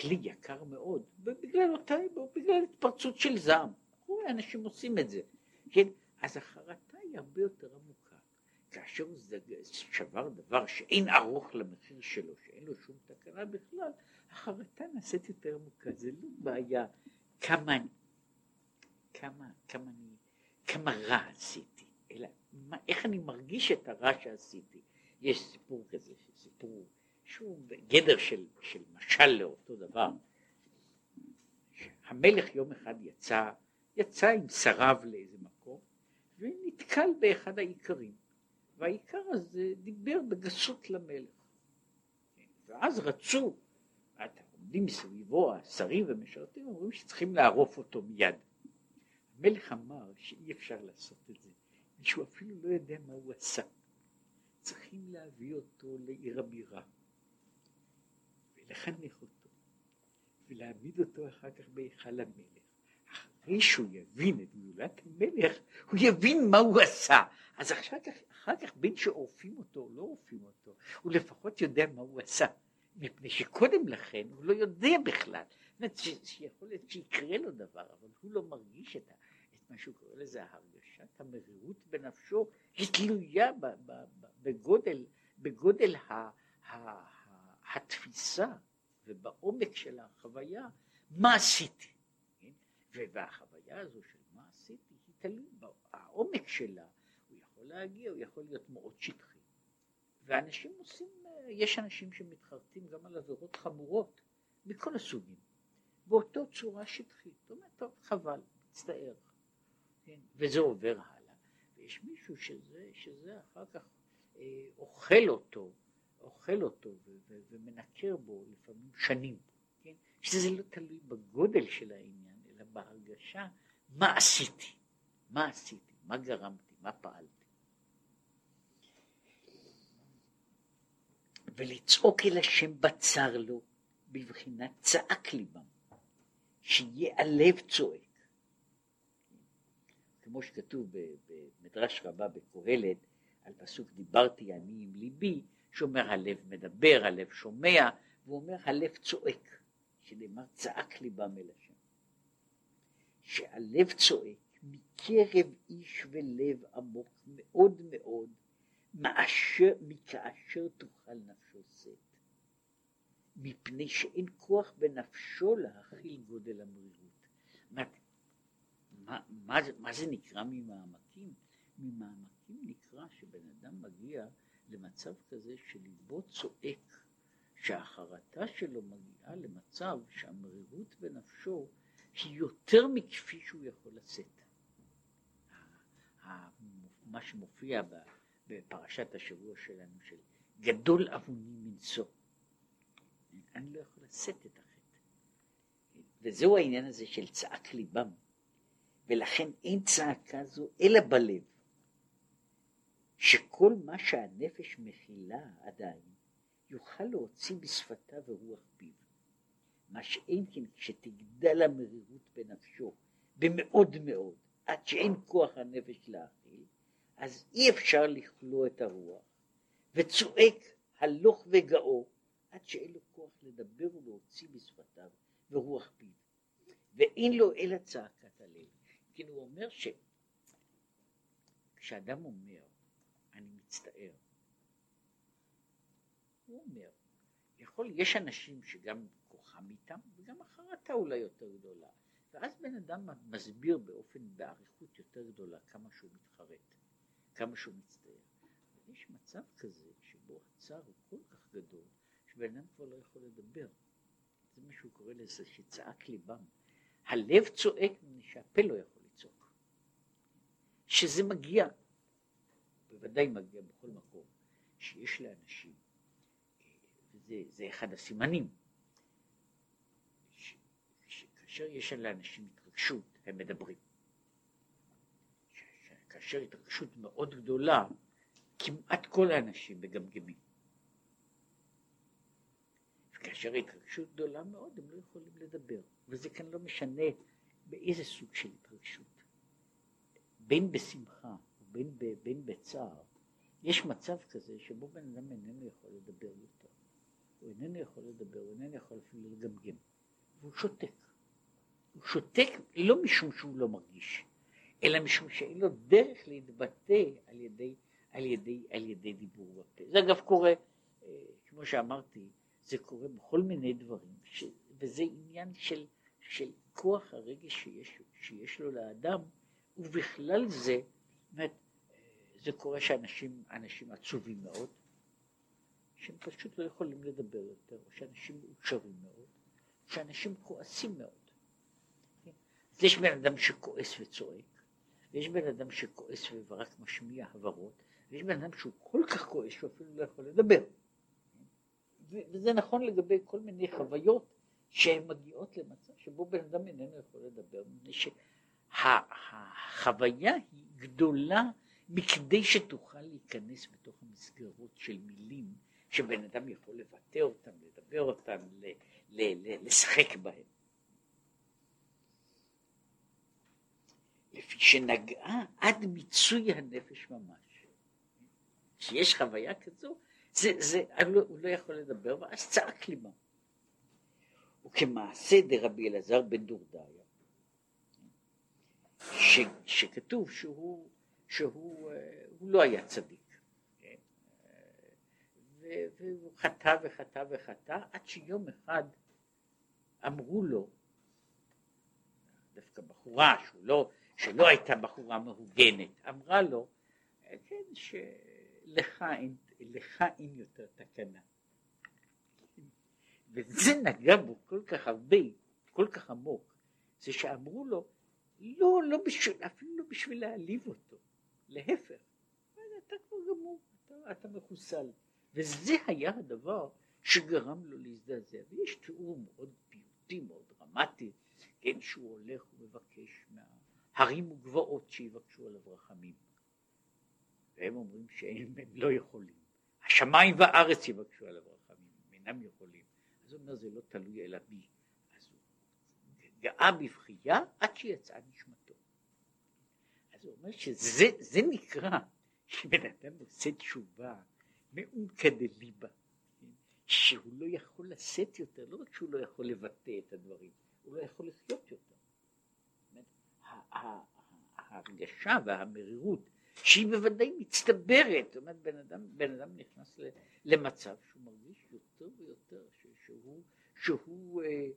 כלי יקר מאוד, בגלל אותה, בגלל התפרצות של זעם. וכו', אנשים עושים את זה, כן? אז החרטה היא הרבה יותר עמוקה. כאשר הוא שבר דבר שאין ארוך למחיר שלו, שאין לו שום תקנה בכלל, החרטה נעשית יותר עמוקה. זה לא בעיה כמה, כמה, כמה, אני, כמה רע עשיתי, אלא מה, איך אני מרגיש את הרע שעשיתי. יש סיפור כזה, סיפור שהוא בגדר של, של משל לאותו דבר. המלך יום אחד יצא, יצא עם שריו לאיזה מקום, ונתקל באחד האיכרים. והאיכר הזה דיבר בגסות למלך. ואז רצו, עומדים מסביבו השרים ומשרתים, אומרים שצריכים לערוף אותו מיד. המלך אמר שאי אפשר לעשות את זה, שהוא אפילו לא יודע מה הוא עשה. צריכים להביא אותו לעיר הבירה, ולחנך אותו, ולהעמיד אותו אחר כך בהיכל המלך. אחרי שהוא יבין את גדולת המלך, הוא יבין מה הוא עשה. אז אחר כך, אחר כך בין שעורפים אותו או לא עורפים אותו, הוא לפחות יודע מה הוא עשה. מפני שקודם לכן הוא לא יודע בכלל. זאת אומרת שיכול להיות שיקרה לו דבר, אבל הוא לא מרגיש את, מה שהוא קורא לזה הרגשת המרירות בנפשו, היא תלויה בגודל, בגודל ה, התפיסה ובעומק של החוויה, מה עשיתי. כן? והחוויה הזו של מה עשיתי, היא תלוי בעומק שלה, הוא יכול להגיע, הוא יכול להיות מאוד שטחי. ואנשים עושים, יש אנשים שמתחרטים גם על עבירות חמורות מכל הסוגים, באותו צורה שטחית. זאת אומרת, טוב, חבל, מצטער. כן? וזה עובר הלאה. ויש מישהו שזה, שזה אחר כך אה, אוכל אותו, אוכל אותו ו- ו- ומנקר בו לפעמים שנים. כן? שזה לא תלוי בגודל של העניין, אלא בהרגשה מה עשיתי, מה עשיתי, מה גרמתי, מה פעלתי. ולצעוק אל השם בצר לו, בבחינת צעק ליבם, שיהיה הלב צועק. כמו שכתוב במדרש רבה בקהלת, על פסוק דיברתי אני עם ליבי, שאומר הלב מדבר, הלב שומע, והוא אומר הלב צועק, שנאמר צעק ליבם אל השם. שהלב צועק מקרב איש ולב עמוק מאוד מאוד, מאשר, מכאשר תוכל נפשו שאת, מפני שאין כוח בנפשו להכיל גודל המרירות. מה, מה, מה, מה זה נקרא ממעמקים? ממעמקים נקרא שבן אדם מגיע למצב כזה שליבו צועק, שהחרטה שלו מגיעה למצב שהמרירות בנפשו היא יותר מכפי שהוא יכול לשאת. מה שמופיע בפרשת השבוע שלנו של גדול אבונים מנשוא. אני לא יכול לשאת את החטא. וזהו העניין הזה של צעק ליבם. ולכן אין צעקה זו אלא בלב. שכל מה שהנפש מכילה עדיין, יוכל להוציא בשפתיו ורוח פיו. מה שאין כן כשתגדל המרירות בנפשו במאוד מאוד, עד שאין כוח הנפש להכיל, אז אי אפשר לכלוא את הרוח, וצועק הלוך וגאו, עד שאין לו כוח לדבר ולהוציא בשפתיו ורוח פיו, ואין לו אלא צעקת הלב. כן, הוא אומר שכשאדם אומר, מצטער, הוא אומר, יכול, יש אנשים שגם כוחם איתם, וגם החרטה אולי יותר גדולה, ואז בן אדם מסביר באופן, באריכות יותר גדולה כמה שהוא מתחרט. כמה שהוא מצטער. יש מצב כזה שבו הצער הוא כל כך גדול, שבן אדם כבר לא יכול לדבר. זה מה שהוא קורא לזה שצעק ליבם. הלב צועק מפני שהפה לא יכול לצעוק. שזה מגיע, בוודאי מגיע בכל מקום, שיש לאנשים, וזה אחד הסימנים, שכאשר יש לאנשים התרגשות, הם מדברים. כאשר התרגשות מאוד גדולה, כמעט כל האנשים מגמגמים. וכאשר התרגשות גדולה מאוד, הם לא יכולים לדבר. וזה כאן לא משנה באיזה סוג של התרגשות. בין בשמחה ובין בין בצער, יש מצב כזה שבו בן אדם איננו יכול לדבר יותר. הוא איננו יכול לדבר, הוא איננו יכול אפילו לגמגם. והוא שותק. הוא שותק לא משום שהוא לא מרגיש, אלא משום שאין לו דרך להתבטא על ידי, על ידי, על ידי דיבור בפה. זה אגב קורה, אה, כמו שאמרתי, זה קורה בכל מיני דברים, ש, וזה עניין של, של כוח הרגש שיש, שיש לו לאדם, ובכלל זה, באמת, זה קורה שאנשים אנשים עצובים מאוד, שהם פשוט לא יכולים לדבר יותר, או שאנשים מאושרים מאוד, או שאנשים כועסים מאוד. אז יש בן אדם שכועס וצועק, ויש בן אדם שכועס ורק משמיע הברות, ויש בן אדם שהוא כל כך כועס שהוא אפילו לא יכול לדבר. וזה נכון לגבי כל מיני חוויות שהן מגיעות למצב שבו בן אדם איננו יכול לדבר, מפני שהחוויה היא גדולה מכדי שתוכל להיכנס בתוך המסגרות של מילים שבן אדם יכול לבטא אותם, לדבר אותם, ל- ל- ל- לשחק בהם. לפי שנגעה עד מיצוי הנפש ממש. כשיש חוויה כזו, זה, זה, לא, הוא לא יכול לדבר, ואז צעק לימה. וכמעשה דרבי אלעזר בן דורדיה, ש, שכתוב שהוא, שהוא אה, לא היה צדיק. כן? והוא חטא וחטא וחטא, עד שיום אחד אמרו לו, דווקא בחורה שהוא לא, שלא הייתה בחורה מהוגנת, אמרה לו, כן, שלך אין, לך אין יותר תקנה. וזה נגע בו כל כך הרבה, כל כך עמוק, זה שאמרו לו, לא, לא בשביל, אפילו לא בשביל להעליב אותו, להפך, אתה כבר גמור, אתה, אתה מחוסל. וזה היה הדבר שגרם לו להזדעזע. ויש תיאור מאוד פיוטי, מאוד דרמטי, כן, שהוא הולך ומבקש מההרים וגבעות שיבקשו עליו רחמים. והם אומרים שהם לא יכולים. השמיים והארץ יבקשו עליו רחמים, הם אינם יכולים. אז הוא אומר, זה לא תלוי אלא בי. אז הוא גאה בבכייה עד שיצאה נשמתו. אז הוא אומר שזה נקרא שבן אדם עושה תשובה מעומקא דליבה, שהוא לא יכול לשאת יותר, לא רק שהוא לא יכול לבטא את הדברים, הוא לא יכול לחיות יותר. ההרגשה והמרירות שהיא בוודאי מצטברת, זאת אומרת בן אדם, בן אדם נכנס למצב שהוא מרגיש יותר ויותר שהוא, שהוא אה,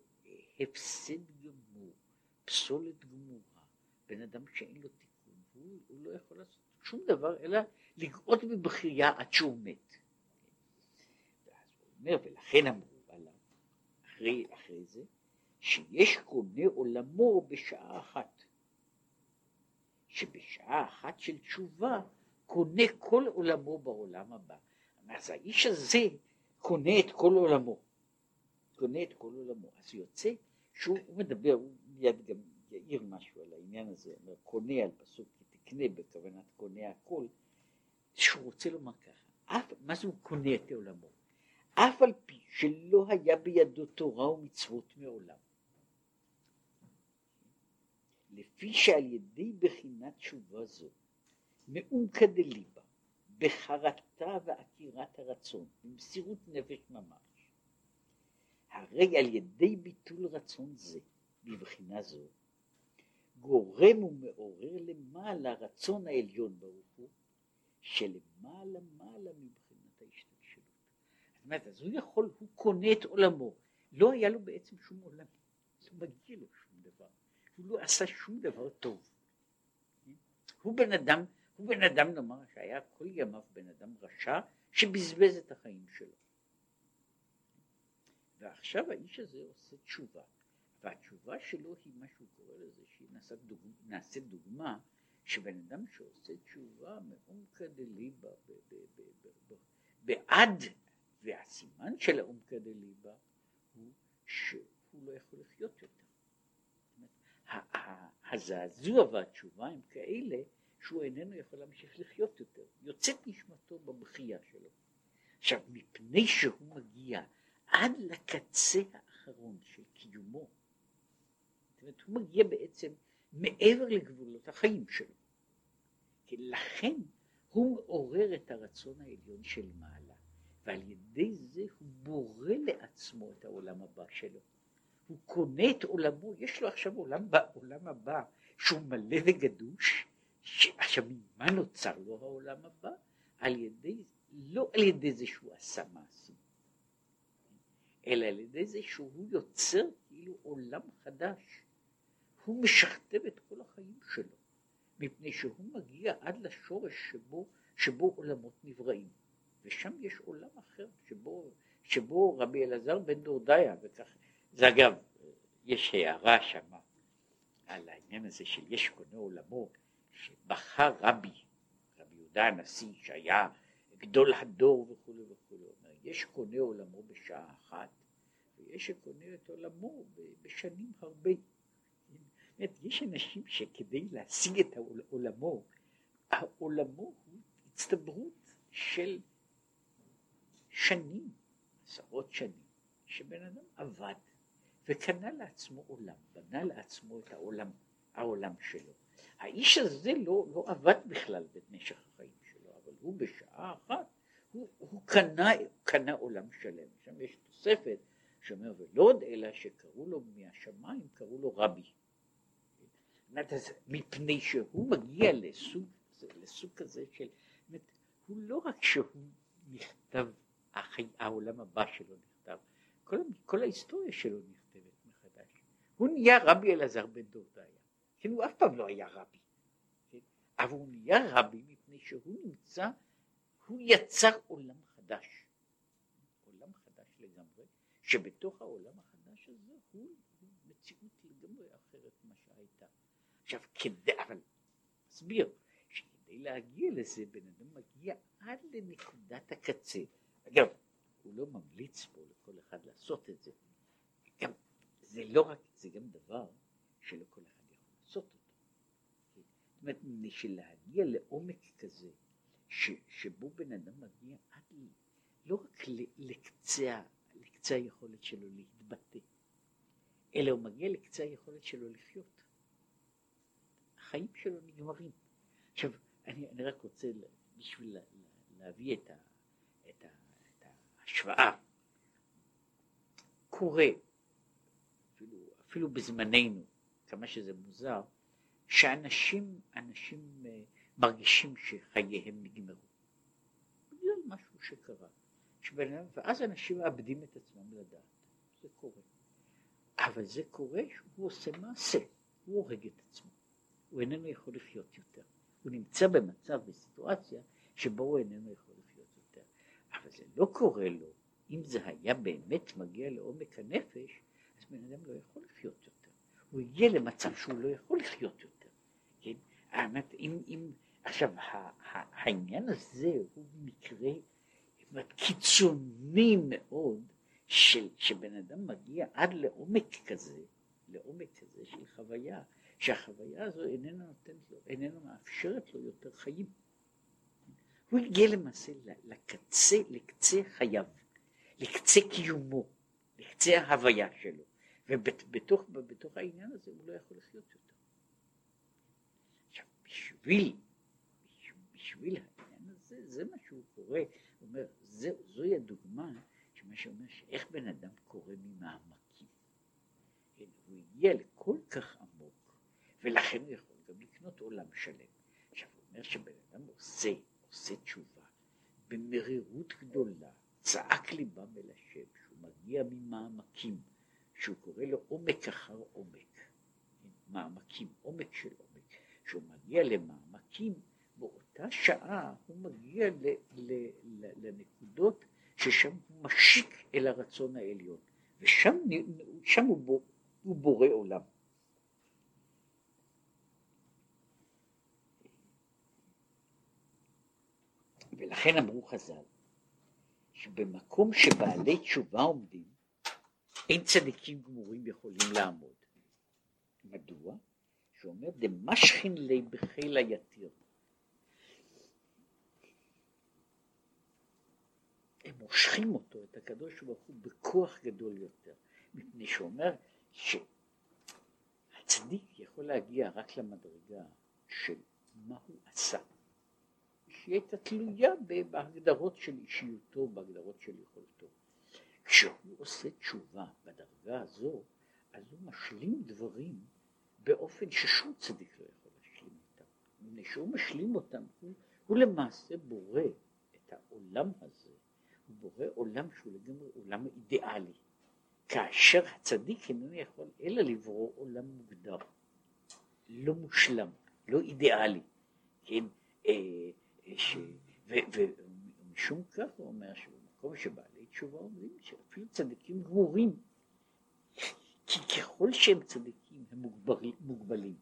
הפסד גמור, פסולת גמורה, בן אדם שאין לו תיקון, הוא, הוא לא יכול לעשות שום דבר אלא לגאות בבכייה עד שהוא מת. אומר, ולכן אמרו עליו, אחרי, אחרי זה, שיש קונה עולמו בשעה אחת. שבשעה אחת של תשובה קונה כל עולמו בעולם הבא. אז האיש הזה קונה את כל עולמו. קונה את כל עולמו. אז יוצא שהוא מדבר, הוא מיד גם יעיר משהו על העניין הזה, אומר קונה על פסוק כי תקנה בכוונת קונה הכל, שהוא רוצה לומר ככה, אף, מה זה הוא קונה את עולמו? אף על פי שלא היה בידו תורה ומצוות מעולם. לפי שעל ידי בחינת תשובה זו, מעומקא דליבה, בחרטה ועקירת הרצון, במסירות נפש ממש, הרי על ידי ביטול רצון זה, בבחינה זו, גורם ומעורר למעלה רצון העליון ברוך הוא, שלמעלה מעלה מבחינת ההשתלשלות. זאת אומרת, אז הוא יכול, הוא קונה את עולמו, לא היה לו בעצם שום עולם, לא מגיע לו שום דבר, הוא לא עשה שום דבר טוב. הוא בן אדם, הוא בן אדם נאמר שהיה כל ימיו בן אדם רשע שבזבז את החיים שלו. ועכשיו האיש הזה עושה תשובה, והתשובה שלו היא מה שהוא קורא לזה, שהיא נעשית דוגמה, דוגמה שבן אדם שעושה תשובה מעומקא דליבה בעד, והסימן של העומקא דליבה הוא שהוא לא יכול לחיות יותר. הזעזוע והתשובה הם כאלה שהוא איננו יכול להמשיך לחיות יותר. יוצאת נשמתו בבכייה שלו. עכשיו, מפני שהוא מגיע עד לקצה האחרון של קיומו, אומרת, הוא מגיע בעצם מעבר לגבולות החיים שלו. לכן הוא מעורר את הרצון העליון של מעלה, ועל ידי זה הוא בורא לעצמו את העולם הבא שלו. הוא קונה את עולמו, יש לו עכשיו עולם, עולם הבא שהוא מלא וגדוש, עכשיו ממה נוצר לו העולם הבא? על ידי, לא על ידי זה שהוא עשה מעשים, אלא על ידי זה שהוא יוצר כאילו עולם חדש. הוא משכתב את כל החיים שלו, מפני שהוא מגיע עד לשורש שבו, שבו עולמות נבראים. ושם יש עולם אחר שבו, שבו רבי אלעזר בן דורדיה, וכך, זה אגב, יש הערה שם על העניין הזה של יש קונה עולמו, שבחר רבי, רבי יהודה הנשיא, שהיה גדול הדור וכולי וכולי, יש קונה עולמו בשעה אחת, ויש שקונה את עולמו בשנים הרבה. באמת, יש אנשים שכדי להשיג את עולמו, העולמו הוא הצטברות של שנים, עשרות שנים, שבן אדם עבד וקנה לעצמו עולם, בנה לעצמו את העולם, העולם שלו. האיש הזה לא, לא עבד בכלל במשך החיים שלו, אבל הוא בשעה אחת, הוא, הוא, קנה, הוא קנה עולם שלם. שם יש תוספת שאומר, ולא עוד אלא שקראו לו מהשמיים, קראו לו רבי. מפני שהוא מגיע לסוג, לסוג כזה של, הוא לא רק שהוא נכתב החי, העולם הבא שלו נכתב, כל, כל ההיסטוריה שלו נכתבת מחדש. הוא נהיה רבי אלעזר בן דורדיה, כן, הוא אף פעם לא היה רבי, כן? אבל הוא נהיה רבי מפני שהוא נמצא, הוא יצר עולם חדש, עולם חדש לגמרי, שבתוך העולם החדש הזה הוא, הוא מציאות לגמרי אחרת ממה שהייתה. עכשיו כדי, אבל מסביר, שכדי להגיע לזה בן אדם מגיע עד לנקודת הקצה אגב, הוא לא ממליץ פה לכל אחד לעשות את זה. גם, זה לא רק, זה גם דבר שלא כל אחד יכול לעשות אותו. זאת אומרת, בשביל להגיע לעומק כזה, ש, שבו בן אדם מגיע עד, לא רק לקצה, לקצה היכולת שלו להתבטא, אלא הוא מגיע לקצה היכולת שלו לחיות. החיים שלו נגמרים. עכשיו, אני, אני רק רוצה, בשביל להביא את ה... השוואה. קורה, אפילו, אפילו בזמננו, כמה שזה מוזר, שאנשים אנשים אה, מרגישים שחייהם נגמרו. בגלל משהו שקרה. שבנם, ואז אנשים מאבדים את עצמם לדעת. זה קורה. אבל זה קורה שהוא עושה מעשה, הוא הורג את עצמו. הוא איננו יכול לחיות יותר. הוא נמצא במצב, בסיטואציה, שבו הוא איננו יכול אבל זה לא קורה לו, אם זה היה באמת מגיע לעומק הנפש, אז בן אדם לא יכול לחיות יותר. הוא הגיע למצב שהוא לא יכול לחיות יותר. כן? האמת, אם, אם, עכשיו, העניין הזה הוא מקרה קיצוני מאוד, של, שבן אדם מגיע עד לעומק כזה, לעומק כזה של חוויה, שהחוויה הזו איננה נותנת לו, איננה מאפשרת לו יותר חיים. הוא הגיע למעשה לקצה, לקצה חייו, לקצה קיומו, לקצה ההוויה שלו, ובתוך בתוך העניין הזה הוא לא יכול לחיות יותר. עכשיו, בשביל, בשביל העניין הזה, זה מה שהוא קורא, הוא אומר, זה, זוהי הדוגמה שמה שאומר שאיך בן אדם קורא ממעמקים. כן, הוא הגיע לכל כך עמוק, ולכן הוא יכול גם לקנות עולם שלם. עכשיו, הוא אומר שבן אדם עושה עושה תשובה, במרירות גדולה, צעק ליבם אל השם, שהוא מגיע ממעמקים, שהוא קורא לו עומק אחר עומק, מעמקים, עומק של עומק, שהוא מגיע למעמקים, באותה שעה הוא מגיע ל, ל, ל, לנקודות ששם הוא משיק אל הרצון העליון, ושם הוא, הוא בורא עולם. ולכן אמרו חז"ל, שבמקום שבעלי תשובה עומדים, אין צדיקים גמורים יכולים לעמוד. מדוע? שאומר דמשכין לי בחיל היתיר. הם מושכים אותו, את הקדוש ברוך הוא, בכוח גדול יותר, מפני שאומר שהצדיק יכול להגיע רק למדרגה של מה הוא עשה. שהיא הייתה תלויה בהגדרות של אישיותו, בהגדרות של יכולתו. כשהוא עושה תשובה בדרגה הזו, אז הוא משלים דברים באופן ששום צדיק לא יכול להשלים אותם. מפני שהוא משלים אותם, הוא, הוא למעשה בורא את העולם הזה, הוא בורא עולם שהוא לגמרי עולם אידיאלי. כאשר הצדיק איננו יכול אלא לברוא עולם מוגדר, לא מושלם, לא אידיאלי, כן, אה, ומשום כך הוא אומר שבמקום שבעלי תשובה אומרים שאפילו צדיקים גמורים, כי ככל שהם צדיקים הם מוגבלים, מוגבלים.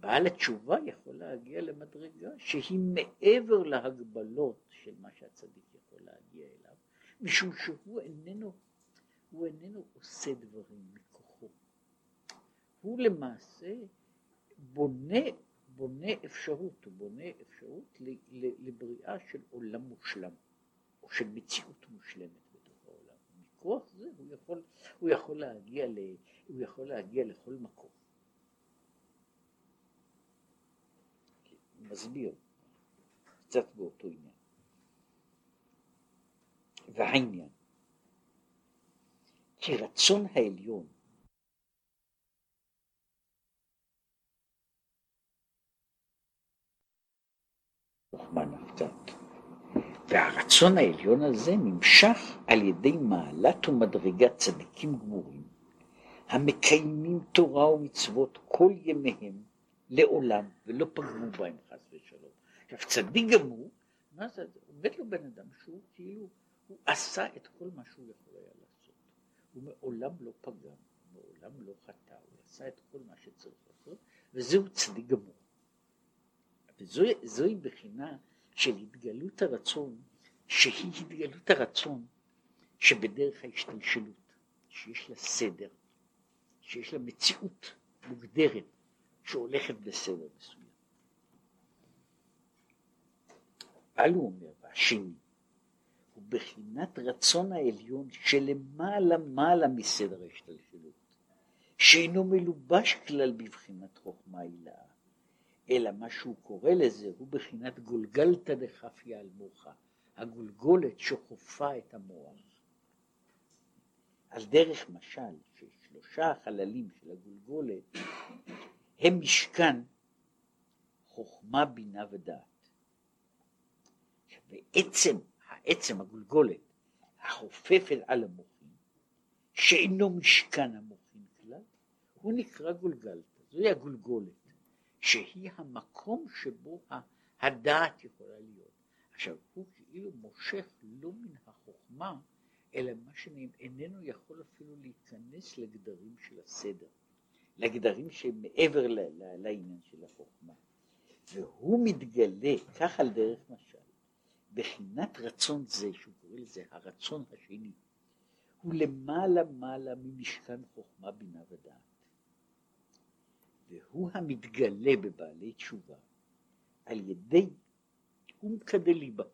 בעל התשובה יכול להגיע למדרגה שהיא מעבר להגבלות של מה שהצדיק יכול להגיע אליו, משום שהוא איננו הוא איננו עושה דברים מכוחו. הוא למעשה בונה, בונה אפשרות, הוא בונה אפשרות לבריאה של עולם מושלם, או של מציאות מושלמת בתוך העולם. מכוח זה הוא יכול, הוא יכול, להגיע, ל, הוא יכול להגיע לכל מקום. מסביר, קצת באותו עניין. והעניין כי רצון העליון והרצון העליון הזה נמשך על ידי מעלת ומדרגת צדיקים גמורים המקיימים תורה ומצוות כל ימיהם לעולם ולא פגמו בהם חס ושלום. עכשיו צדיק גמור, מה זה? עומד לו בן אדם שהוא כאילו, הוא עשה את כל מה שהוא יכול היה לעשות. הוא מעולם לא פגם, מעולם לא חטא, הוא עשה את כל מה שצריך לעשות, וזהו צדיק גמור. וזוהי בחינה של התגלות הרצון, שהיא התגלות הרצון שבדרך ההשתלשלות, שיש לה סדר, שיש לה מציאות מוגדרת, שהולכת בסדר מסוים. אבל הוא אומר, והשני, בחינת רצון העליון שלמעלה מעלה מסדר ההשתלשלות, שאינו מלובש כלל בבחינת חוכמה הילאה, אלא מה שהוא קורא לזה הוא בחינת גולגלתא דחפיא על מוחה, הגולגולת שחופה את המוח. על דרך משל, ששלושה החללים של הגולגולת הם משכן חוכמה, בינה ודעת. בעצם העצם הגולגולת החופפת על המוחין, שאינו משכן המוחין כלל, הוא נקרא גולגלתא, זוהי הגולגולת, שהיא המקום שבו הדעת יכולה להיות. עכשיו, הוא כאילו מושך לא מן החוכמה, אלא מה שאיננו יכול אפילו להיכנס לגדרים של הסדר, לגדרים שמעבר לעניין של החוכמה. והוא מתגלה, כך על דרך משל, בחינת רצון זה, שהוא קורא לזה הרצון השני, הוא למעלה מעלה ממשכן חוכמה בינה ודעת. והוא המתגלה בבעלי תשובה על ידי עומקא דליבה,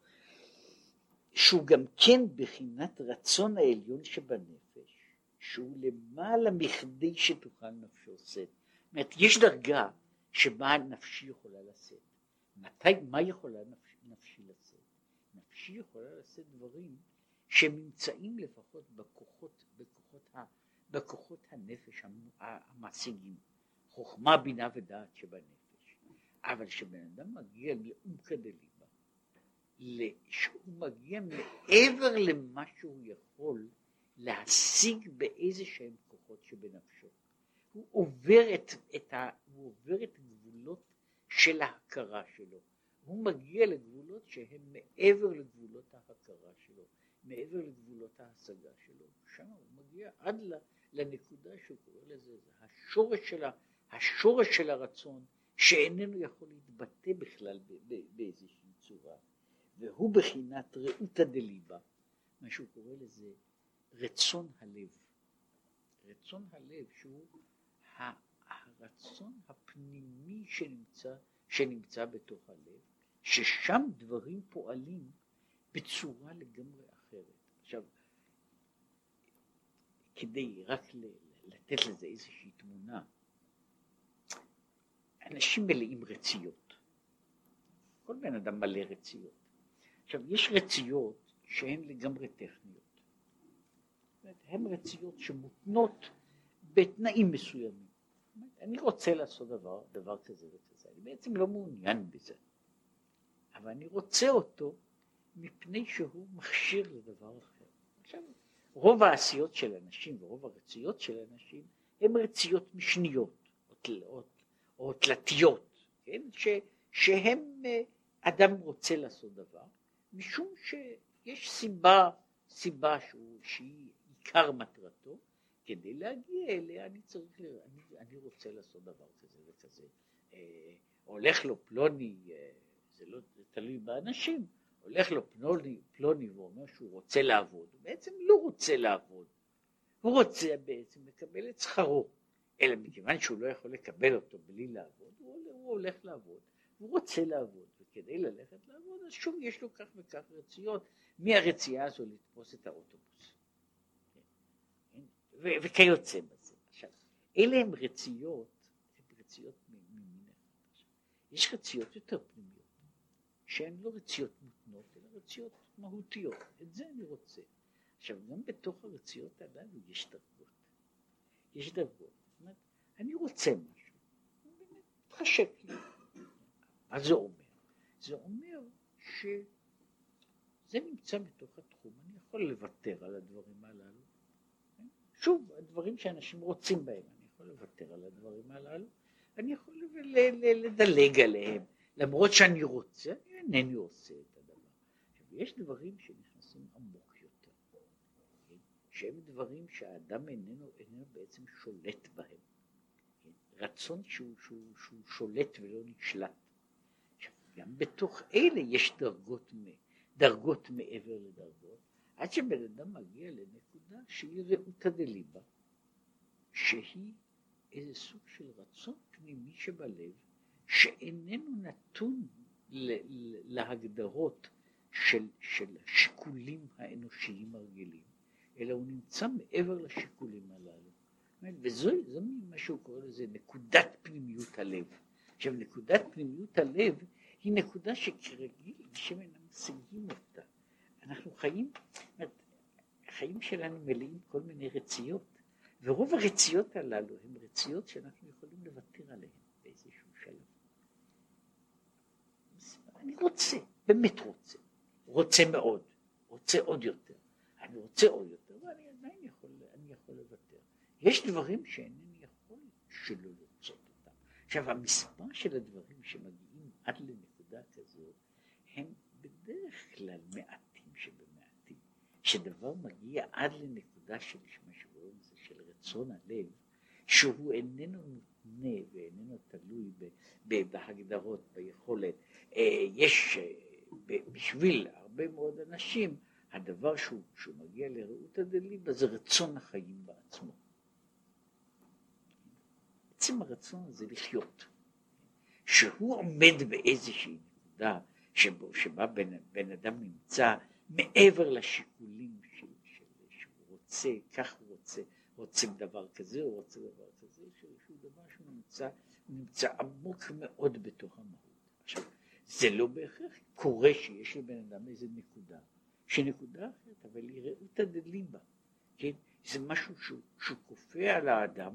שהוא גם כן בחינת רצון העליון שבנפש, שהוא למעלה מכדי שתוכל נפשו לשאת. זאת אומרת, יש דרגה שבה נפשי יכולה לשאת. מתי, מה יכולה נפשי, נפשי לשאת? שהיא יכולה לשאת דברים שנמצאים לפחות בכוחות, בכוחות, בכוחות הנפש המשיגים, חוכמה, בינה ודעת שבנפש. אבל כשבן אדם מגיע לעומקא דליבה, שהוא מגיע מעבר למה שהוא יכול להשיג באיזה שהם כוחות שבנפשו. הוא עובר את, את, ה, הוא עובר את גבולות של ההכרה שלו. הוא מגיע לגבולות שהם מעבר לגבולות ההכרה שלו, מעבר לגבולות ההשגה שלו, שם הוא מגיע עד לנקודה שהוא קורא לזה, זה השורש של, השורש של הרצון שאיננו יכול להתבטא בכלל באיזושהי צורה, והוא בחינת ראותא דליבה, מה שהוא קורא לזה רצון הלב. רצון הלב שהוא הרצון הפנימי שנמצא, שנמצא בתוך הלב, ששם דברים פועלים בצורה לגמרי אחרת. עכשיו, כדי רק לתת לזה איזושהי תמונה, אנשים מלאים רציות. כל בן אדם מלא רציות. עכשיו, יש רציות שהן לגמרי טכניות. הן רציות שמותנות בתנאים מסוימים. אני רוצה לעשות דבר, דבר כזה וכזה, אני בעצם לא מעוניין בזה, אבל אני רוצה אותו מפני שהוא מכשיר לדבר אחר. עכשיו, רוב העשיות של אנשים ורוב הרצויות של אנשים הן רצויות משניות או, או, או תלתיות, כן? ש, שהם, אה, אדם רוצה לעשות דבר, משום שיש סיבה, סיבה שהוא, שהיא עיקר מטרתו, כדי להגיע אליה אני צריך, אני, אני רוצה לעשות דבר כזה וכזה. אה, הולך לו פלוני, אה, זה לא זה תלוי באנשים, הולך לו פלוני, פלוני ואומר שהוא רוצה לעבוד, הוא בעצם לא רוצה לעבוד, הוא רוצה בעצם לקבל את שכרו, אלא מכיוון שהוא לא יכול לקבל אותו בלי לעבוד, הוא, הוא הולך לעבוד, הוא רוצה לעבוד, וכדי ללכת לעבוד אז שוב יש לו כך וכך רצויות, מהרצייה הזו לתפוס את האוטובוס. ו- וכיוצא בזה. עכשיו, אלה הן רציות, הן רציות ממין. יש רציות יותר פנימיות, שהן לא רציות מותנות, אלא רציות מהותיות. את זה אני רוצה. עכשיו, גם בתוך הרציות הללו יש דרגות. יש דרגות. אני רוצה משהו, מתחשק לי. מה זה אומר? זה אומר שזה נמצא בתוך התחום, אני יכול לוותר על הדברים הללו. שוב, הדברים שאנשים רוצים בהם, אני יכול לוותר על הדברים הללו, אני יכול לדלג עליהם, למרות שאני רוצה, אני אינני עושה את הדבר. יש דברים שנכנסים עמוק יותר, כן? שהם דברים שהאדם איננו, איננו בעצם שולט בהם. רצון שהוא, שהוא, שהוא שולט ולא נשלט. גם בתוך אלה יש דרגות, דרגות מעבר לדרגות, עד שבן אדם מגיע לנקודה שהיא רעותא דליבה, שהיא איזה סוג של רצון פנימי שבלב, שאיננו נתון להגדרות של, של השיקולים האנושיים הרגילים, אלא הוא נמצא מעבר לשיקולים הללו. וזו מה שהוא קורא לזה נקודת פנימיות הלב. עכשיו נקודת פנימיות הלב היא נקודה שכרגיל אינם משיגים אותה. אנחנו חיים, החיים שלנו מלאים כל מיני רציות, ורוב הרציות הללו הן רציות שאנחנו יכולים לוותר עליהן באיזשהו שלב. אני רוצה, באמת רוצה, רוצה מאוד, רוצה עוד יותר, אני רוצה עוד יותר, ואני עדיין יכול, אני יכול לוותר. יש דברים שאינני יכול שלא לרצות אותם. עכשיו, המספר של הדברים שמגיעים עד לנקודה כזו, הם בדרך כלל מעט. שדבר מגיע עד לנקודה של מה שקוראים לזה של רצון הלב, שהוא איננו מותנה ואיננו תלוי בהגדרות, ביכולת. אה, יש אה, בשביל הרבה מאוד אנשים, הדבר שהוא, שהוא מגיע לרעותא דליבה זה רצון החיים בעצמו. עצם הרצון הזה לחיות, שהוא עומד באיזושהי נקודה שבו, שבה בן, בן אדם נמצא מעבר לשיקולים של, של, שהוא רוצה, כך הוא רוצה, רוצה דבר כזה, הוא רוצה דבר כזה, שהוא דבר שהוא נמצא, נמצא עמוק מאוד בתוך המהות. עכשיו, זה לא בהכרח קורה שיש לבן אדם איזה נקודה, שנקודה אחרת, אבל היא רעותא דליבה, כן? זה משהו שהוא כופה על האדם,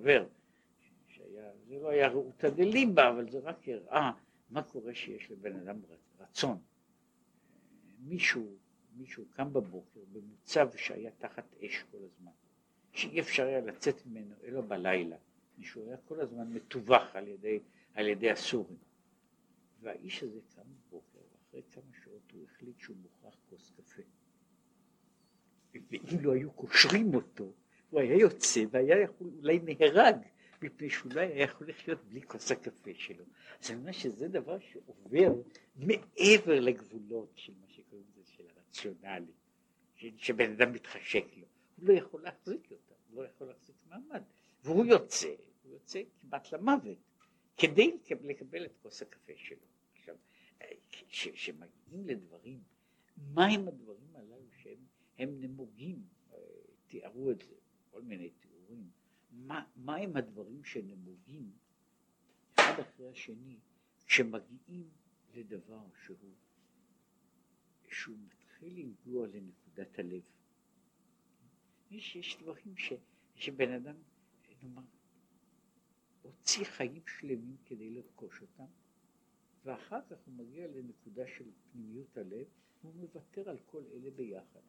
חבר, שהיה, זה לא היה רעותא דליבה, אבל זה רק הראה מה קורה שיש לבן אדם רצון. מישהו, מישהו קם בבוקר במוצב שהיה תחת אש כל הזמן, שאי אפשר היה לצאת ממנו אלא בלילה, מישהו היה כל הזמן מטווח על ידי, על ידי הסורים. והאיש הזה קם בבוקר, ואחרי כמה שעות הוא החליט שהוא מוכרח כוס קפה. ואם לא היו קושרים אותו, הוא היה יוצא והיה יכול, אולי נהרג. מפני שהוא לא היה יכול לחיות בלי כוס הקפה שלו. אז אני אומר שזה דבר שעובר מעבר לגבולות של מה שקוראים לזה, של הרציונלי, שבן אדם מתחשק לו. הוא לא יכול להחזיק אותה, הוא לא יכול להחזיק מעמד. והוא יוצא, הוא יוצא כמעט למוות, כדי לקבל את כוס הקפה שלו. עכשיו, כשמגיעים לדברים, מהם הדברים הללו שהם נמוגים, אה, תיארו את זה, כל מיני תיאורים. מה, מה הם הדברים שנמוגים אחד אחרי השני כשמגיעים לדבר שהוא, שהוא מתחיל לנגוע לנקודת הלב. יש, יש דברים ש, שבן אדם, נאמר, הוציא חיים שלמים כדי לרכוש אותם, ואחר כך הוא מגיע לנקודה של פנימיות הלב, והוא מוותר על כל אלה ביחד.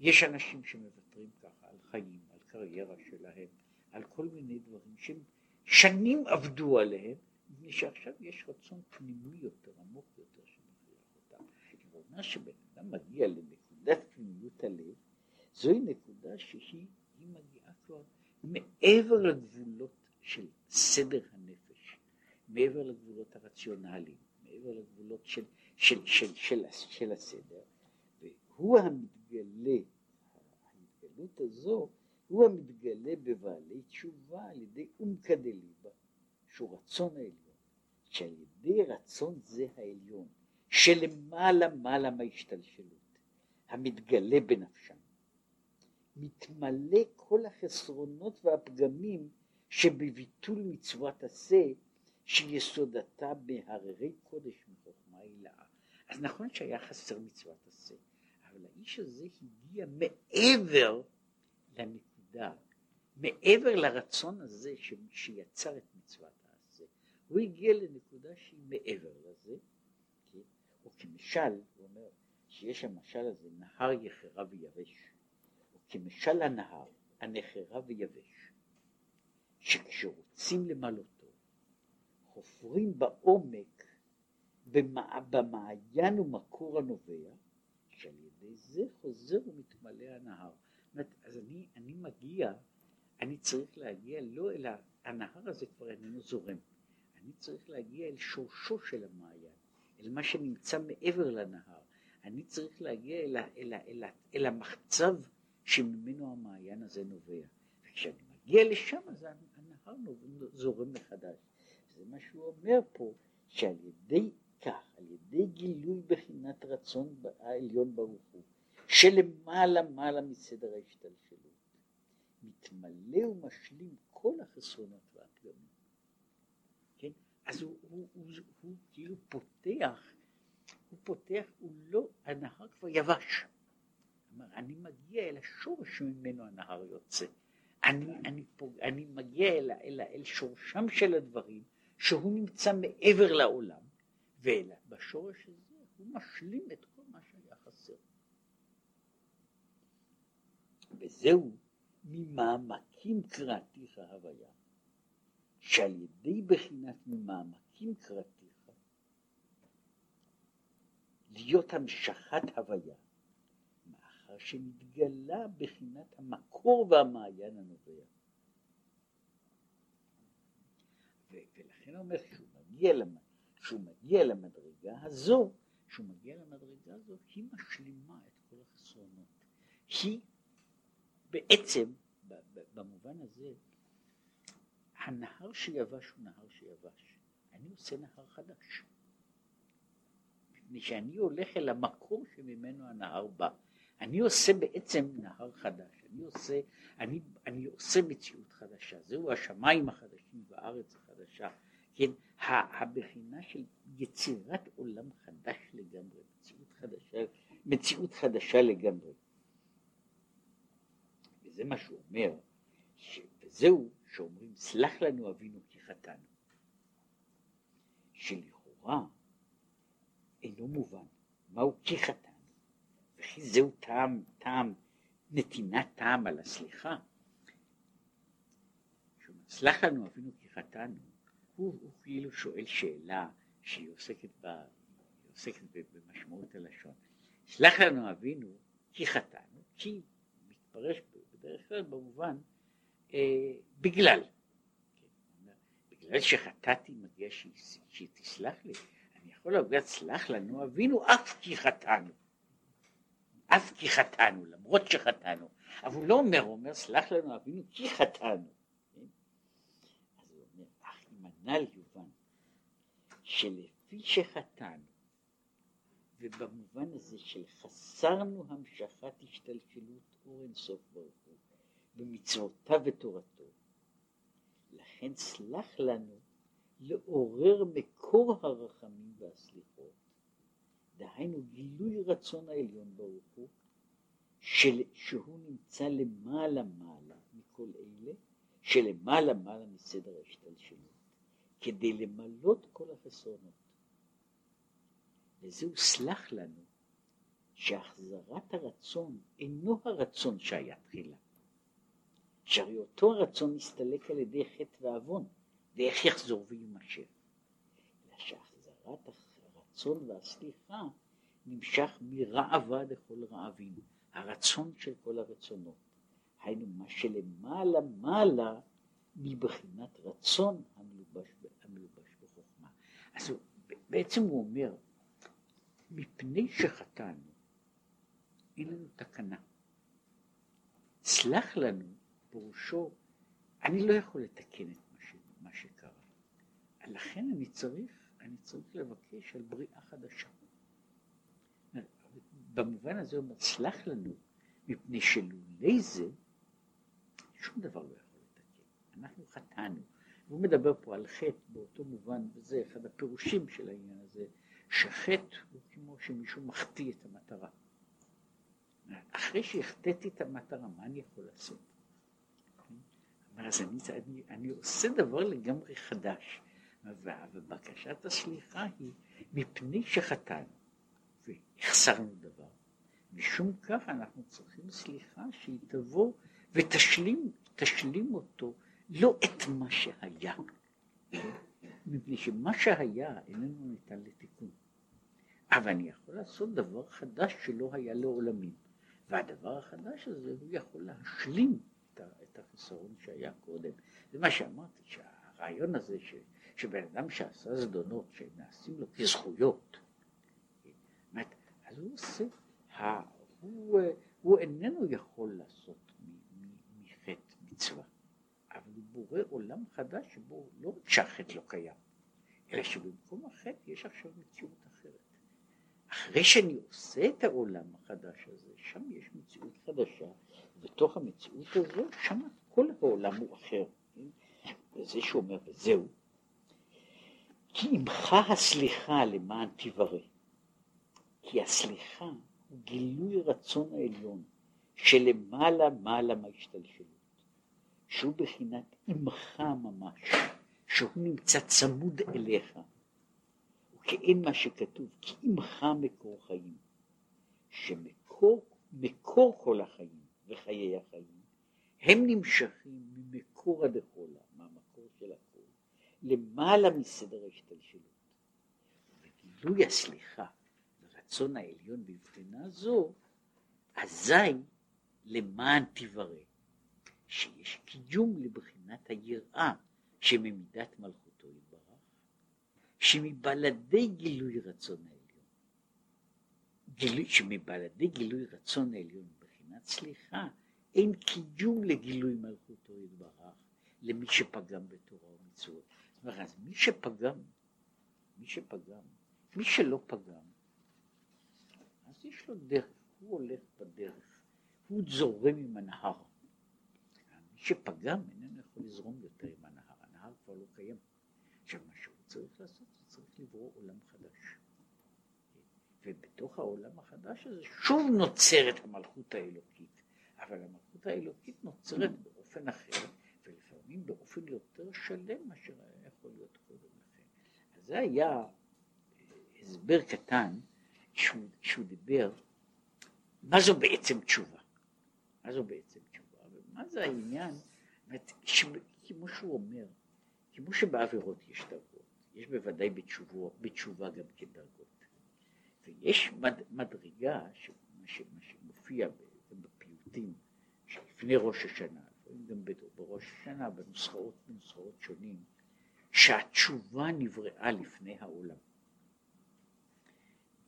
יש אנשים שמוותרים ככה על חיים, על קריירה שלהם, על כל מיני דברים שהם שנים עבדו עליהם, מפני שעכשיו יש רצון פנימי יותר, עמוק יותר, שמכריח אותם. אומר שבן אדם מגיע לנקודת פנימיות הלב, זוהי נקודה שהיא מגיעה כבר מעבר לגבולות של סדר הנפש, מעבר לגבולות הרציונליים, מעבר לגבולות של, של, של, של, של הסדר, והוא המתגלה, ההתגלות הזו, הוא המתגלה בבעלי תשובה על ידי אומקא דליבה, שהוא רצון העליון, שעל ידי רצון זה העליון, שלמעלה מעלה מההשתלשלות, המתגלה בנפשם, מתמלא כל החסרונות והפגמים שבביטול מצוות עשה שיסודתה בהררי קודש מחוכמה הילאה. אז נכון שהיה חסר מצוות עשה, אבל האיש הזה הגיע מעבר לנקודה, מעבר לרצון הזה ש... שיצר את מצוות העשה, הוא הגיע לנקודה שהיא מעבר לזה, כן? או כמשל, הוא אומר שיש המשל הזה, נהר יחרה ויבש, או כמשל הנהר, הנחרה ויבש, שכשרוצים למלאותו, חופרים בעומק במעיין ומקור הנובע, שעל ידי זה חוזר ומתמלא הנהר. אומרת, אז אני, אני מגיע, אני צריך להגיע לא אל הנהר הזה כבר איננו זורם, אני צריך להגיע אל שורשו של המעיין, אל מה שנמצא מעבר לנהר, אני צריך להגיע אל, אל, אל, אל, אל המחצב שממנו המעיין הזה נובע, וכשאני מגיע לשם אז הנהר זורם מחדש, זה מה שהוא אומר פה, שעל ידי כך, על ידי גילוי בחינת רצון העליון ברוך הוא, שלמעלה מעלה מסדר ההשתלשלות, מתמלא ומשלים כל החסרונות והפגמים. כן? אז הוא, הוא, הוא, הוא, כאילו פותח, הוא פותח, הוא לא, הנהר כבר יבש. כלומר, אני מגיע אל השורש ממנו הנהר יוצא. אני, אני, פוג, אני מגיע אל, אל, אל שורשם של הדברים, שהוא נמצא מעבר לעולם, ובשורש הזה הוא משלים את כל מה שהיה חסר. וזהו ממעמקים קראתיך הוויה, שעל ידי בחינת ממעמקים קראתיך, להיות המשכת הוויה, מאחר שנתגלה בחינת המקור והמעיין הנובע. ולכן אומר שהוא מגיע, למד... מגיע למדרגה הזו, שהוא מגיע למדרגה הזו, היא משלימה את כל החסרונות. היא בעצם, במובן הזה, הנהר שיבש הוא נהר שיבש. אני עושה נהר חדש. מפני שאני הולך אל המקור שממנו הנהר בא. אני עושה בעצם נהר חדש. אני עושה, אני, אני עושה מציאות חדשה. זהו השמיים החדשים והארץ החדשה. כן, הבחינה של יצירת עולם חדש לגמרי, מציאות חדשה, מציאות חדשה לגמרי. וזה מה שהוא אומר, ש... וזהו שאומרים סלח לנו אבינו כי חטאנו. שלכאורה אינו מובן מהו כי חטאנו, וכי זהו טעם, טעם, נתינת טעם על הסליחה. סלח לנו אבינו כי חטאנו, הוא, הוא כאילו שואל שאלה שהיא עוסקת, ב, עוסקת במשמעות הלשון. סלח לנו אבינו כי חטאנו, כי מתפרש בדרך כלל במובן אה, בגלל. בגלל שחטאתי מגיע שהיא, תסלח לי. אני יכול להגיד סלח לנו אבינו אף כי חטאנו. אף כי חטאנו, למרות שחטאנו. אבל הוא לא אומר, הוא אומר סלח לנו אבינו כי חטאנו. כן? אז הוא אומר, אך הנ"ל יובן שלפי שחטאנו ובמובן הזה של חסרנו המשכת השתלשלות אור אינסוף ברוך במצוותיו ותורתו. לכן סלח לנו לעורר מקור הרחמים והסליחות, דהיינו גילוי רצון העליון ברוך הוא, של, שהוא נמצא למעלה מעלה מכל אלה, שלמעלה מעלה מסדר ההשתלשלות, כדי למלות כל החסרונות. וזהו סלח לנו שהחזרת הרצון אינו הרצון שהיה תחילה. שהרי אותו הרצון מסתלק על ידי חטא ועוון, ואיך יחזור ויימשך. אלא שהחזרת הרצון והסליחה נמשך מרעבה לכל רעבים, הרצון של כל הרצונות. היינו מה שלמעלה מעלה מבחינת רצון המלובש, המלובש בחוכמה. אז הוא, בעצם הוא אומר, מפני שחטאנו, אין לנו תקנה. סלח לנו, פירושו, אני לא יכול לתקן את מה, ש, מה שקרה. לכן אני צריך, אני צריך לבקש על בריאה חדשה. במובן הזה הוא סלח לנו, מפני שלולא זה, שום דבר לא יכול לתקן. אנחנו חטאנו. והוא מדבר פה על חטא באותו מובן, וזה אחד הפירושים של העניין הזה, שחטא הוא כמו שמישהו מחטיא את המטרה. אחרי שהחטאתי את המטרה, מה אני יכול לעשות? אז אני, אני, אני עושה דבר לגמרי חדש, ובקשת הסליחה היא מפני שחטאנו והחסרנו דבר, משום כך אנחנו צריכים סליחה שהיא תבוא ותשלים תשלים אותו, לא את מה שהיה, מפני שמה שהיה איננו ניתן לתיקון. אבל אני יכול לעשות דבר חדש שלא היה לעולמים. והדבר החדש הזה הוא יכול להשלים את החסרון שהיה קודם. זה מה שאמרתי, שהרעיון הזה ש, שבן אדם שעשה זדונות שנעשים לו כזכויות, אז הוא עושה, הוא, הוא איננו יכול לעשות מחטא מצווה, אבל הוא בורא עולם חדש שבו לא רק שהחטא לא קיים, אלא שבמקום החטא יש עכשיו מציאות אחרת. אחרי שאני עושה את העולם החדש הזה, שם יש מציאות חדשה, בתוך המציאות הזו, שם כל העולם הוא אחר. וזה שהוא אומר, וזהו. כי עמך הסליחה למען תברא. כי הסליחה הוא גילוי רצון העליון שלמעלה מעלה מהשתלשלות, שהוא בחינת עמך ממש, שהוא נמצא צמוד אליך. וכאין מה שכתוב, כי עמך מקור חיים, שמקור מקור כל החיים וחיי החיים, הם נמשכים ממקור הדחולה, מהמקור של הכל, למעלה מסדר ההשתלשלות. וגילוי הסליחה, הרצון העליון בבחינה זו, אזי למען תברא, שיש קיום לבחינת היראה שממידת יתברך, שמבלעדי גילוי רצון העליון, גילוי, שמבלעדי גילוי רצון העליון בבחינת סליחה, אין קיום לגילוי מלכותו יתברך למי שפגם בתורה ומצוות. זאת אומרת, אז מי שפגם, מי שפגם, מי שלא פגם, אז יש לו דרך, הוא הולך בדרך, הוא זורם עם הנהר. מי שפגם איננו יכול לזרום יותר עם הנהר, הנהר כבר לא קיים. עכשיו מה שהוא צריך לעשות, צריך לברוא עולם חדש. ובתוך העולם החדש הזה שוב נוצרת המלכות האלוקית, אבל המלכות האלוקית נוצרת באופן אחר, ולפעמים באופן יותר שלם מאשר היה יכול להיות קודם לכן. אז זה היה הסבר קטן שהוא, שהוא דיבר, מה זו בעצם תשובה? מה זו בעצם תשובה? ומה זה העניין? כמו שהוא אומר, כמו שבעבירות יש דרגות, יש בוודאי בתשובה, בתשובה גם כדרגות. ויש מד, מדרגה, שמה שמופיע גם בפיוטים שלפני ראש השנה, גם בראש השנה, בנוסחאות, בנוסחאות שונים, שהתשובה נבראה לפני העולם.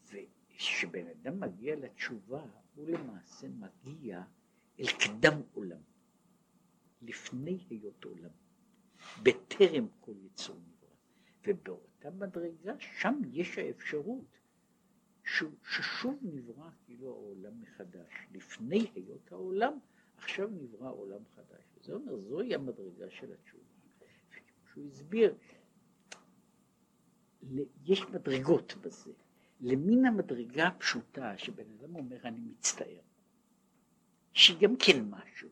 וכשבן אדם מגיע לתשובה, הוא למעשה מגיע אל קדם עולם, לפני היות עולם, בטרם כל יצור נברא. ובאותה מדרגה, שם יש האפשרות ששוב נברא כאילו העולם מחדש. לפני היות העולם, עכשיו נברא עולם חדש. וזה אומר, זוהי המדרגה של התשובה. שהוא הסביר, יש מדרגות בזה. למין המדרגה הפשוטה שבן אדם אומר אני מצטער. שהיא גם כן משהו.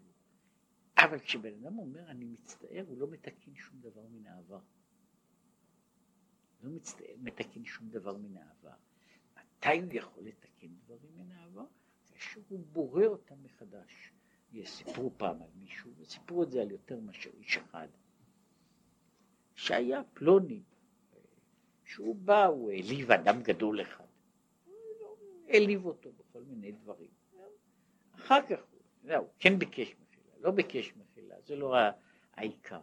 אבל כשבן אדם אומר אני מצטער, הוא לא מתקן שום דבר מן העבר. לא מצטער, מתקן שום דבר מן העבר. מתי הוא יכול לתקן דברים מן העבר? כאשר הוא בורא אותם מחדש. סיפרו פעם על מישהו, וסיפרו את זה על יותר מאשר איש אחד, שהיה פלוני, שהוא בא, הוא העליב אדם גדול אחד. העליב אותו בכל מיני דברים. אחר כך הוא, הוא כן ביקש מחילה, לא ביקש מחילה, זה לא העיקר.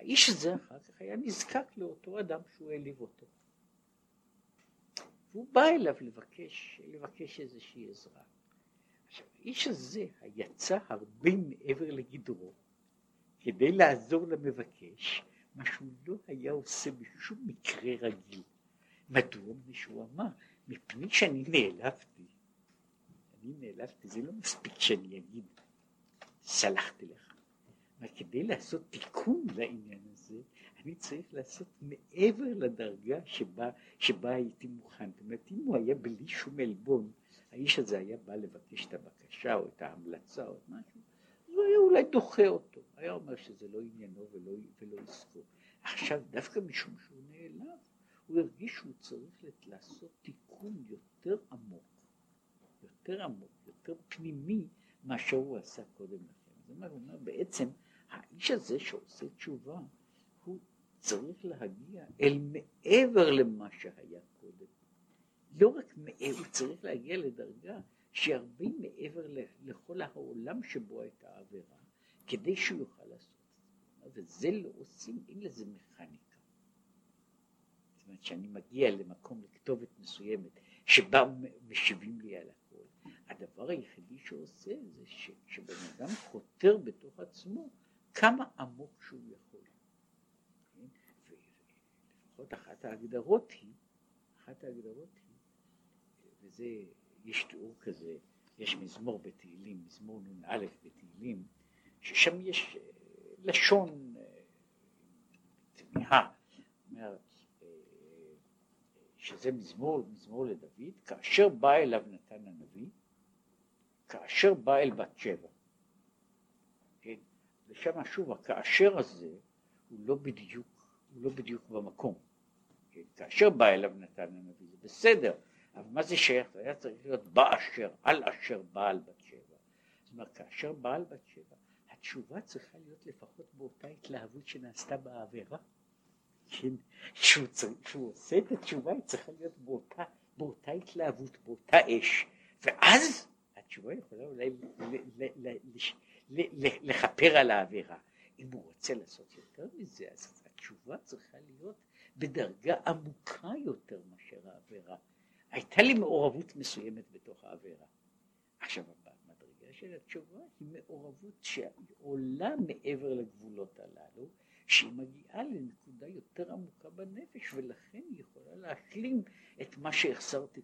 האיש הזה אחר כך היה נזקק לאותו אדם שהוא העליב אותו. והוא בא אליו לבקש, לבקש איזושהי עזרה. עכשיו, האיש הזה יצא הרבה מעבר לגדרו כדי לעזור למבקש, מה שהוא לא היה עושה בשום מקרה רגיל. מדוע? מפני שהוא אמר, מפני שאני נעלבתי, אני נעלבתי, זה לא מספיק שאני אגיד, סלחתי לך. אבל כדי לעשות תיקון לעניין הזה, אני צריך לעשות מעבר לדרגה שבה, שבה הייתי מוכן. זאת אומרת, אם הוא היה בלי שום עלבון, האיש הזה היה בא לבקש את הבקשה או את ההמלצה או את משהו, אז הוא היה אולי דוחה אותו, היה אומר שזה לא עניינו ולא, ולא עסקו. עכשיו, דווקא משום שהוא נעלב, הוא הרגיש שהוא צריך לעשות תיקון יותר עמוק, יותר עמוק, יותר פנימי, מאשר הוא עשה קודם לכן. זאת אומרת, בעצם האיש הזה שעושה תשובה, הוא צריך להגיע אל מעבר למה שהיה קודם. לא רק מעבר, הוא צריך להגיע לדרגה שהיא הרבה מעבר לכל העולם שבו הייתה העבירה, כדי שהוא יוכל לעשות את זה. וזה לא עושים, אין לזה מכניקה. זאת אומרת שאני מגיע למקום, לכתובת מסוימת, שבה משיבים לי על הכל. הדבר היחידי שעושה זה שבן אדם חותר בתוך עצמו כמה עמוק שהוא יכול. כן? ולפחות אחת ההגדרות היא, אחת ההגדרות היא, וזה, יש תיאור כזה, יש מזמור בתהילים, מזמור נ"א בתהילים, ששם יש אה, לשון אה, תמיהה, אה, שזה מזמור, מזמור לדוד, כאשר בא אליו נתן הנביא, כאשר בא אל בת שבע. ושם שוב הכאשר הזה הוא לא בדיוק, הוא לא בדיוק במקום. כן? כאשר בא אליו נתן הנביא זה בסדר, אבל מה זה שייך? זה היה צריך להיות באשר, על אשר בעל בת שבע. זאת אומרת, כאשר בעל בת שבע, התשובה צריכה להיות לפחות באותה התלהבות שנעשתה בעבירה. כן? שהוא, צריך, שהוא עושה את התשובה היא צריכה להיות באותה, באותה התלהבות, באותה אש, ואז התשובה יכולה אולי לכפר על העבירה. אם הוא רוצה לעשות יותר מזה, אז התשובה צריכה להיות בדרגה עמוקה יותר מאשר העבירה. הייתה לי מעורבות מסוימת בתוך העבירה. עכשיו, המדרגה של התשובה היא מעורבות שעולה מעבר לגבולות הללו, שהיא מגיעה לנקודה יותר עמוקה בנפש, ולכן היא יכולה להשלים את מה שהחסרתי